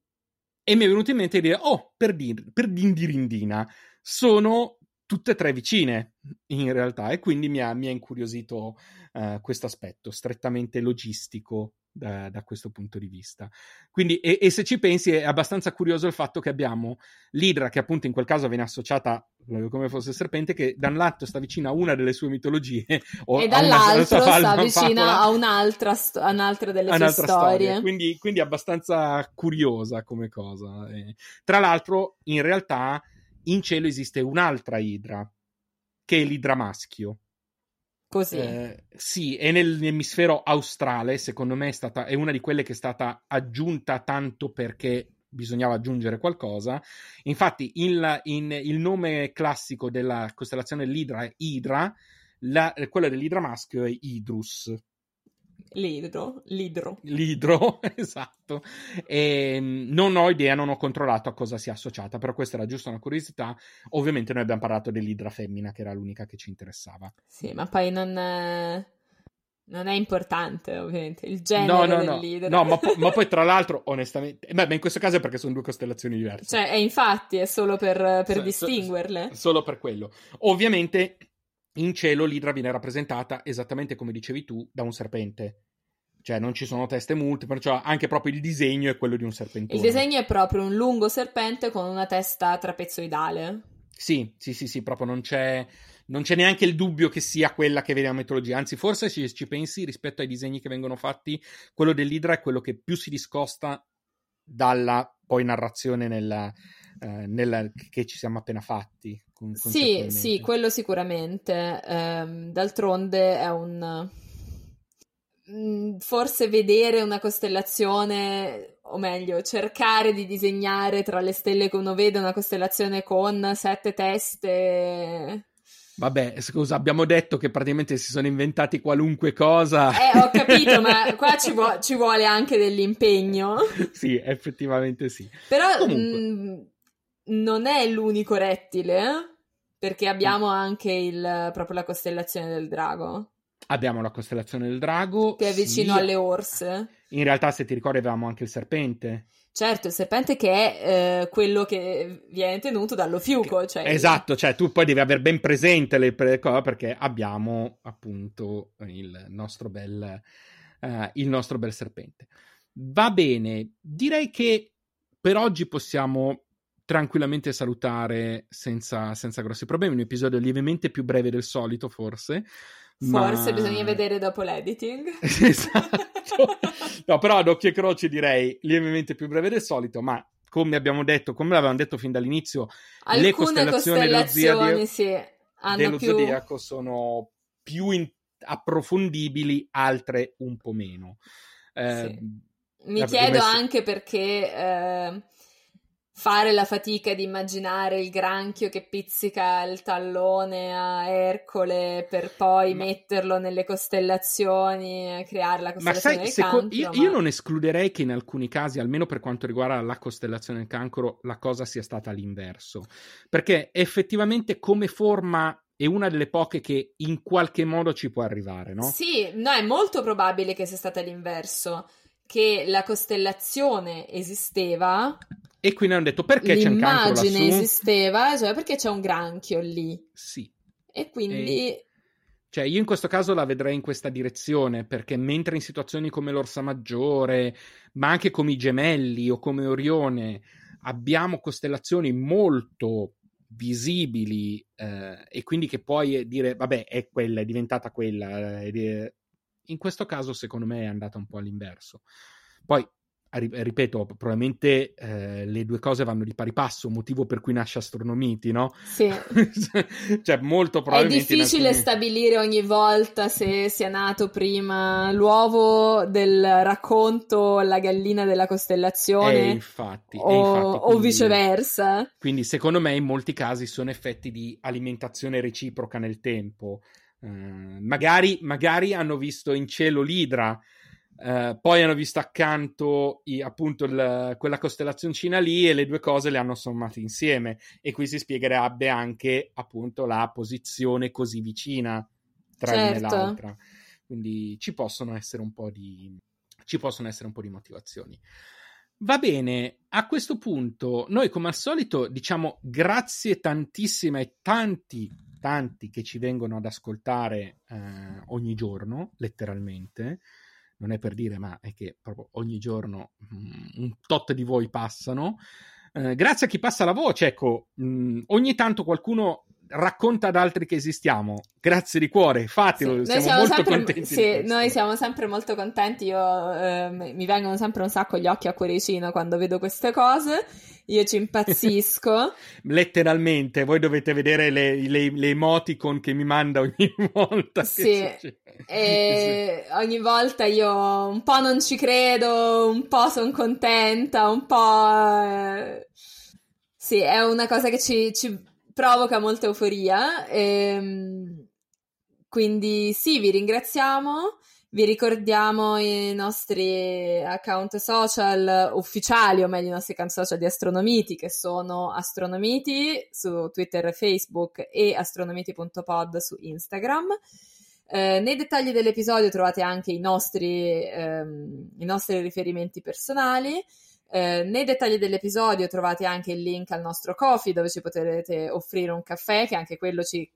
e mi è venuto in mente di dire, oh, per, dir, per Dindirindina, sono tutte e tre vicine in realtà e quindi mi ha, mi ha incuriosito uh, questo aspetto strettamente logistico da, da, questo punto di vista. Quindi, e, e, se ci pensi, è abbastanza curioso il fatto che abbiamo l'Idra, che appunto in quel caso viene associata eh, come fosse il serpente, che da un lato sta vicina a una delle sue mitologie, e dall'altro una, sta vicina a un'altra, sto- un'altra delle sue storie. Storia. Quindi, quindi abbastanza curiosa come cosa. E, tra l'altro, in realtà in cielo esiste un'altra idra, che è l'idra maschio. Così. Eh, sì, è nell'emisfero australe, secondo me è, stata, è una di quelle che è stata aggiunta tanto perché bisognava aggiungere qualcosa. Infatti, il, in, il nome classico della costellazione dell'Idra è Idra, la, quella dell'Idra maschio è Idrus. L'idro, l'idro. L'idro, esatto. E mm, non ho idea, non ho controllato a cosa sia associata, però questa era giusto una curiosità. Ovviamente noi abbiamo parlato dell'idra femmina, che era l'unica che ci interessava. Sì, ma poi non... È... Non è importante, ovviamente, il genere no, no, dell'idra. No, ma, po- ma, poi tra l'altro, onestamente, beh, in questo caso è perché sono due costellazioni diverse. Cioè, è infatti, è solo per, per so, distinguerle. So, solo per quello. Ovviamente, in cielo l'idra viene rappresentata, esattamente come dicevi tu, da un serpente cioè non ci sono teste multiple, perciò anche proprio il disegno è quello di un serpentone. Il disegno è proprio un lungo serpente con una testa trapezoidale. Sì, sì, sì, sì, proprio non c'è, non c'è neanche il dubbio che sia quella che vede la mitologia, anzi forse se ci pensi rispetto ai disegni che vengono fatti, quello dell'Idra è quello che più si discosta dalla poi narrazione nella, eh, nella, che ci siamo appena fatti. Con, sì, sì, quello sicuramente. Eh, d'altronde è un Mm, forse vedere una costellazione, o meglio, cercare di disegnare tra le stelle che uno vede una costellazione con sette teste. Vabbè, scusa, abbiamo detto che praticamente si sono inventati qualunque cosa. Eh, ho capito, ma qua ci, vu- ci, vuole anche dell'impegno. sì, effettivamente sì. Però mh, non è l'unico rettile, eh? perché abbiamo anche il, proprio la costellazione del drago. Abbiamo la costellazione del drago. Che è vicino sì. alle orse. In realtà, se ti ricordi, avevamo anche il serpente. Certo, il serpente che è eh, quello che viene tenuto dallo fiuco. Cioè... Esatto, cioè tu poi devi aver ben presente le cose perché abbiamo appunto il nostro bel, uh, il nostro bel serpente. Va bene, direi che per oggi possiamo tranquillamente salutare senza, senza grossi problemi. Un episodio lievemente più breve del solito, forse. Forse ma... bisogna vedere dopo l'editing. esatto. no, però ad occhio e croce direi lievemente più breve del solito, ma come abbiamo detto, come l'avevamo detto fin dall'inizio, Alcune le costellazioni, costellazioni dello, sì, dello più... zodiaco sono più in... approfondibili, altre un po' meno. Eh, sì. Mi chiedo messo... anche perché eh, fare la fatica di immaginare il granchio che pizzica il tallone a Ercole per poi ma... metterlo nelle costellazioni e creare la costellazione ma sai, del cancro. Io, ma... io, non escluderei che in alcuni casi, almeno per quanto riguarda la costellazione del cancro, la cosa sia stata all'inverso. Perché effettivamente come forma è una delle poche che in qualche modo ci può arrivare, no? Sì, no, è molto probabile che sia stata l'inverso che la costellazione esisteva e quindi hanno detto perché c'è un cancro L'immagine esisteva, cioè perché c'è un granchio lì. Sì. E quindi... E... Cioè, io in questo caso la vedrei in questa direzione, perché mentre in situazioni come l'Orsa Maggiore, ma anche come i Gemelli o come Orione, abbiamo costellazioni molto visibili eh, e quindi che puoi dire, vabbè, è quella, è diventata quella. Eh, in questo caso, secondo me, è andata un po' all'inverso. Poi ripeto, probabilmente eh, le due cose vanno di pari passo, motivo per cui nasce Astronomiti, no? Sì. cioè, molto probabilmente... È difficile alcuni... stabilire ogni volta se sia nato prima l'uovo del racconto, la gallina della costellazione. Eh, infatti, o, infatti, quindi, o viceversa. Quindi, secondo me, in molti casi sono effetti di alimentazione reciproca nel tempo. Uh, magari, magari hanno visto in cielo l'idra Uh, poi hanno visto accanto i, appunto il, quella costellazioncina lì e le due cose le hanno sommate insieme. E qui si spiegherebbe anche appunto la posizione così vicina tra certo. l'una e l'altra quindi ci possono essere un po' di ci possono essere un po' di motivazioni. Va bene a questo punto noi come al solito diciamo grazie tantissime ai tanti tanti che ci vengono ad ascoltare eh, ogni giorno letteralmente non è per dire, ma è che proprio ogni giorno mh, mm, un tot di voi passano. Eh, grazie a chi passa la voce, ecco, mh, mm, ogni tanto qualcuno racconta ad altri che esistiamo. Grazie di cuore, fatelo. Sì, siamo, siamo, molto sempre, contenti. Sì, noi siamo sempre molto contenti. Io, eh, mi vengono sempre un sacco gli occhi a cuoricino quando vedo queste cose. Io ci impazzisco. Letteralmente, voi dovete vedere le, le, le emoticon che mi manda ogni volta. Sì, e ogni volta io un po' non ci credo, un po' sono contenta, un po'... Eh... Sì, è una cosa che ci, ci provoca molta euforia. E, ehm, quindi sì, vi ringraziamo. Vi ricordiamo i nostri account social ufficiali, o meglio i nostri account social di Astronomiti, che sono Astronomiti su Twitter e Facebook e astronomiti.pod su Instagram. Eh, nei dettagli dell'episodio trovate anche i nostri, ehm, i nostri riferimenti personali. Eh, nei dettagli dell'episodio trovate anche il link al nostro coffee dove ci potrete offrire un caffè, che anche quello ci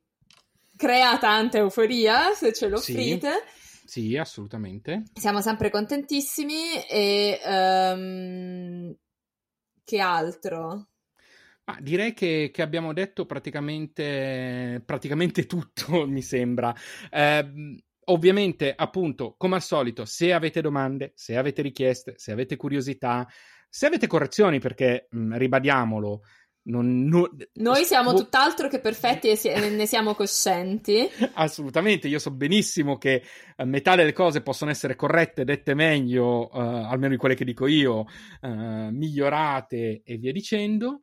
crea tanta euforia se ce lo offrite. Sì. Sì, assolutamente. Siamo sempre contentissimi e um, che altro? Ah, direi che, che, abbiamo detto praticamente, praticamente tutto, mi sembra. Eh, ovviamente, appunto, come al solito, se avete domande, se avete richieste, se avete curiosità, se avete correzioni, perché mh, ribadiamolo, non, non, Noi siamo tutt'altro che perfetti e ne siamo coscienti. Assolutamente, io so benissimo che uh, metà delle cose possono essere corrette, dette meglio, uh, almeno di quelle che dico io, uh, migliorate e via dicendo.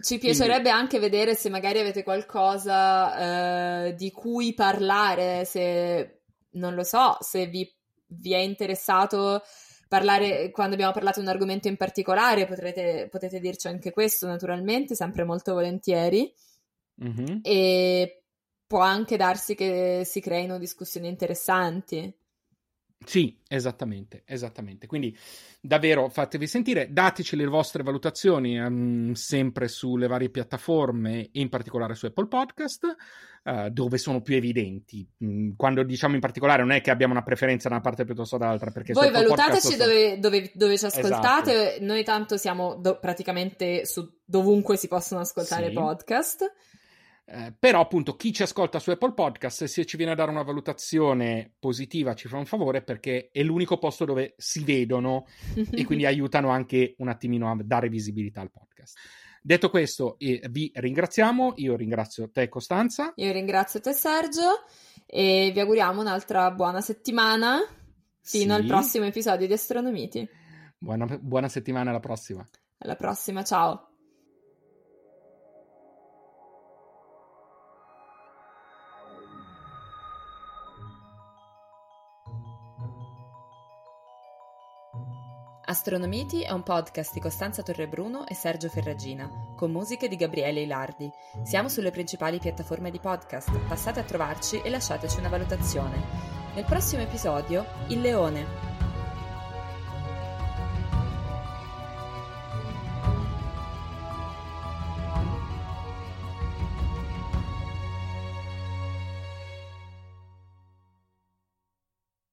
Ci piacerebbe Quindi... anche vedere se magari avete qualcosa di cui parlare, se non lo so, se vi, vi è interessato parlare, quando abbiamo parlato di un argomento in particolare, potrete, potete dirci anche questo naturalmente, sempre molto volentieri. Mm-hmm. E può anche darsi che si creino discussioni interessanti. Sì, esattamente, esattamente. Quindi davvero fatevi sentire, dateci le vostre valutazioni um, sempre sulle varie piattaforme, in particolare su Apple Podcast, uh, dove sono più evidenti. Mm, quando diciamo in particolare non è che abbiamo una preferenza da una parte piuttosto dall'altra, perché voi valutateci dove, dove, dove, ci ascoltate, esatto. noi tanto siamo do- praticamente su dovunque si possono ascoltare sì. podcast. Eh, però appunto chi ci ascolta su Apple Podcast se ci viene a dare una valutazione positiva ci fa un favore perché è l'unico posto dove si vedono e quindi aiutano anche un attimino a dare visibilità al podcast. Detto questo, eh, vi ringraziamo, io ringrazio te Costanza. Io ringrazio te Sergio e vi auguriamo un'altra buona settimana fino sì. al prossimo episodio di Astronomiti. Buona, buona settimana, alla prossima. Alla prossima, ciao. Astronomiti è un podcast di Costanza Torrebruno e Sergio Ferragina, con musiche di Gabriele Ilardi. Siamo sulle principali piattaforme di podcast, passate a trovarci e lasciateci una valutazione. Nel prossimo episodio, Il Leone,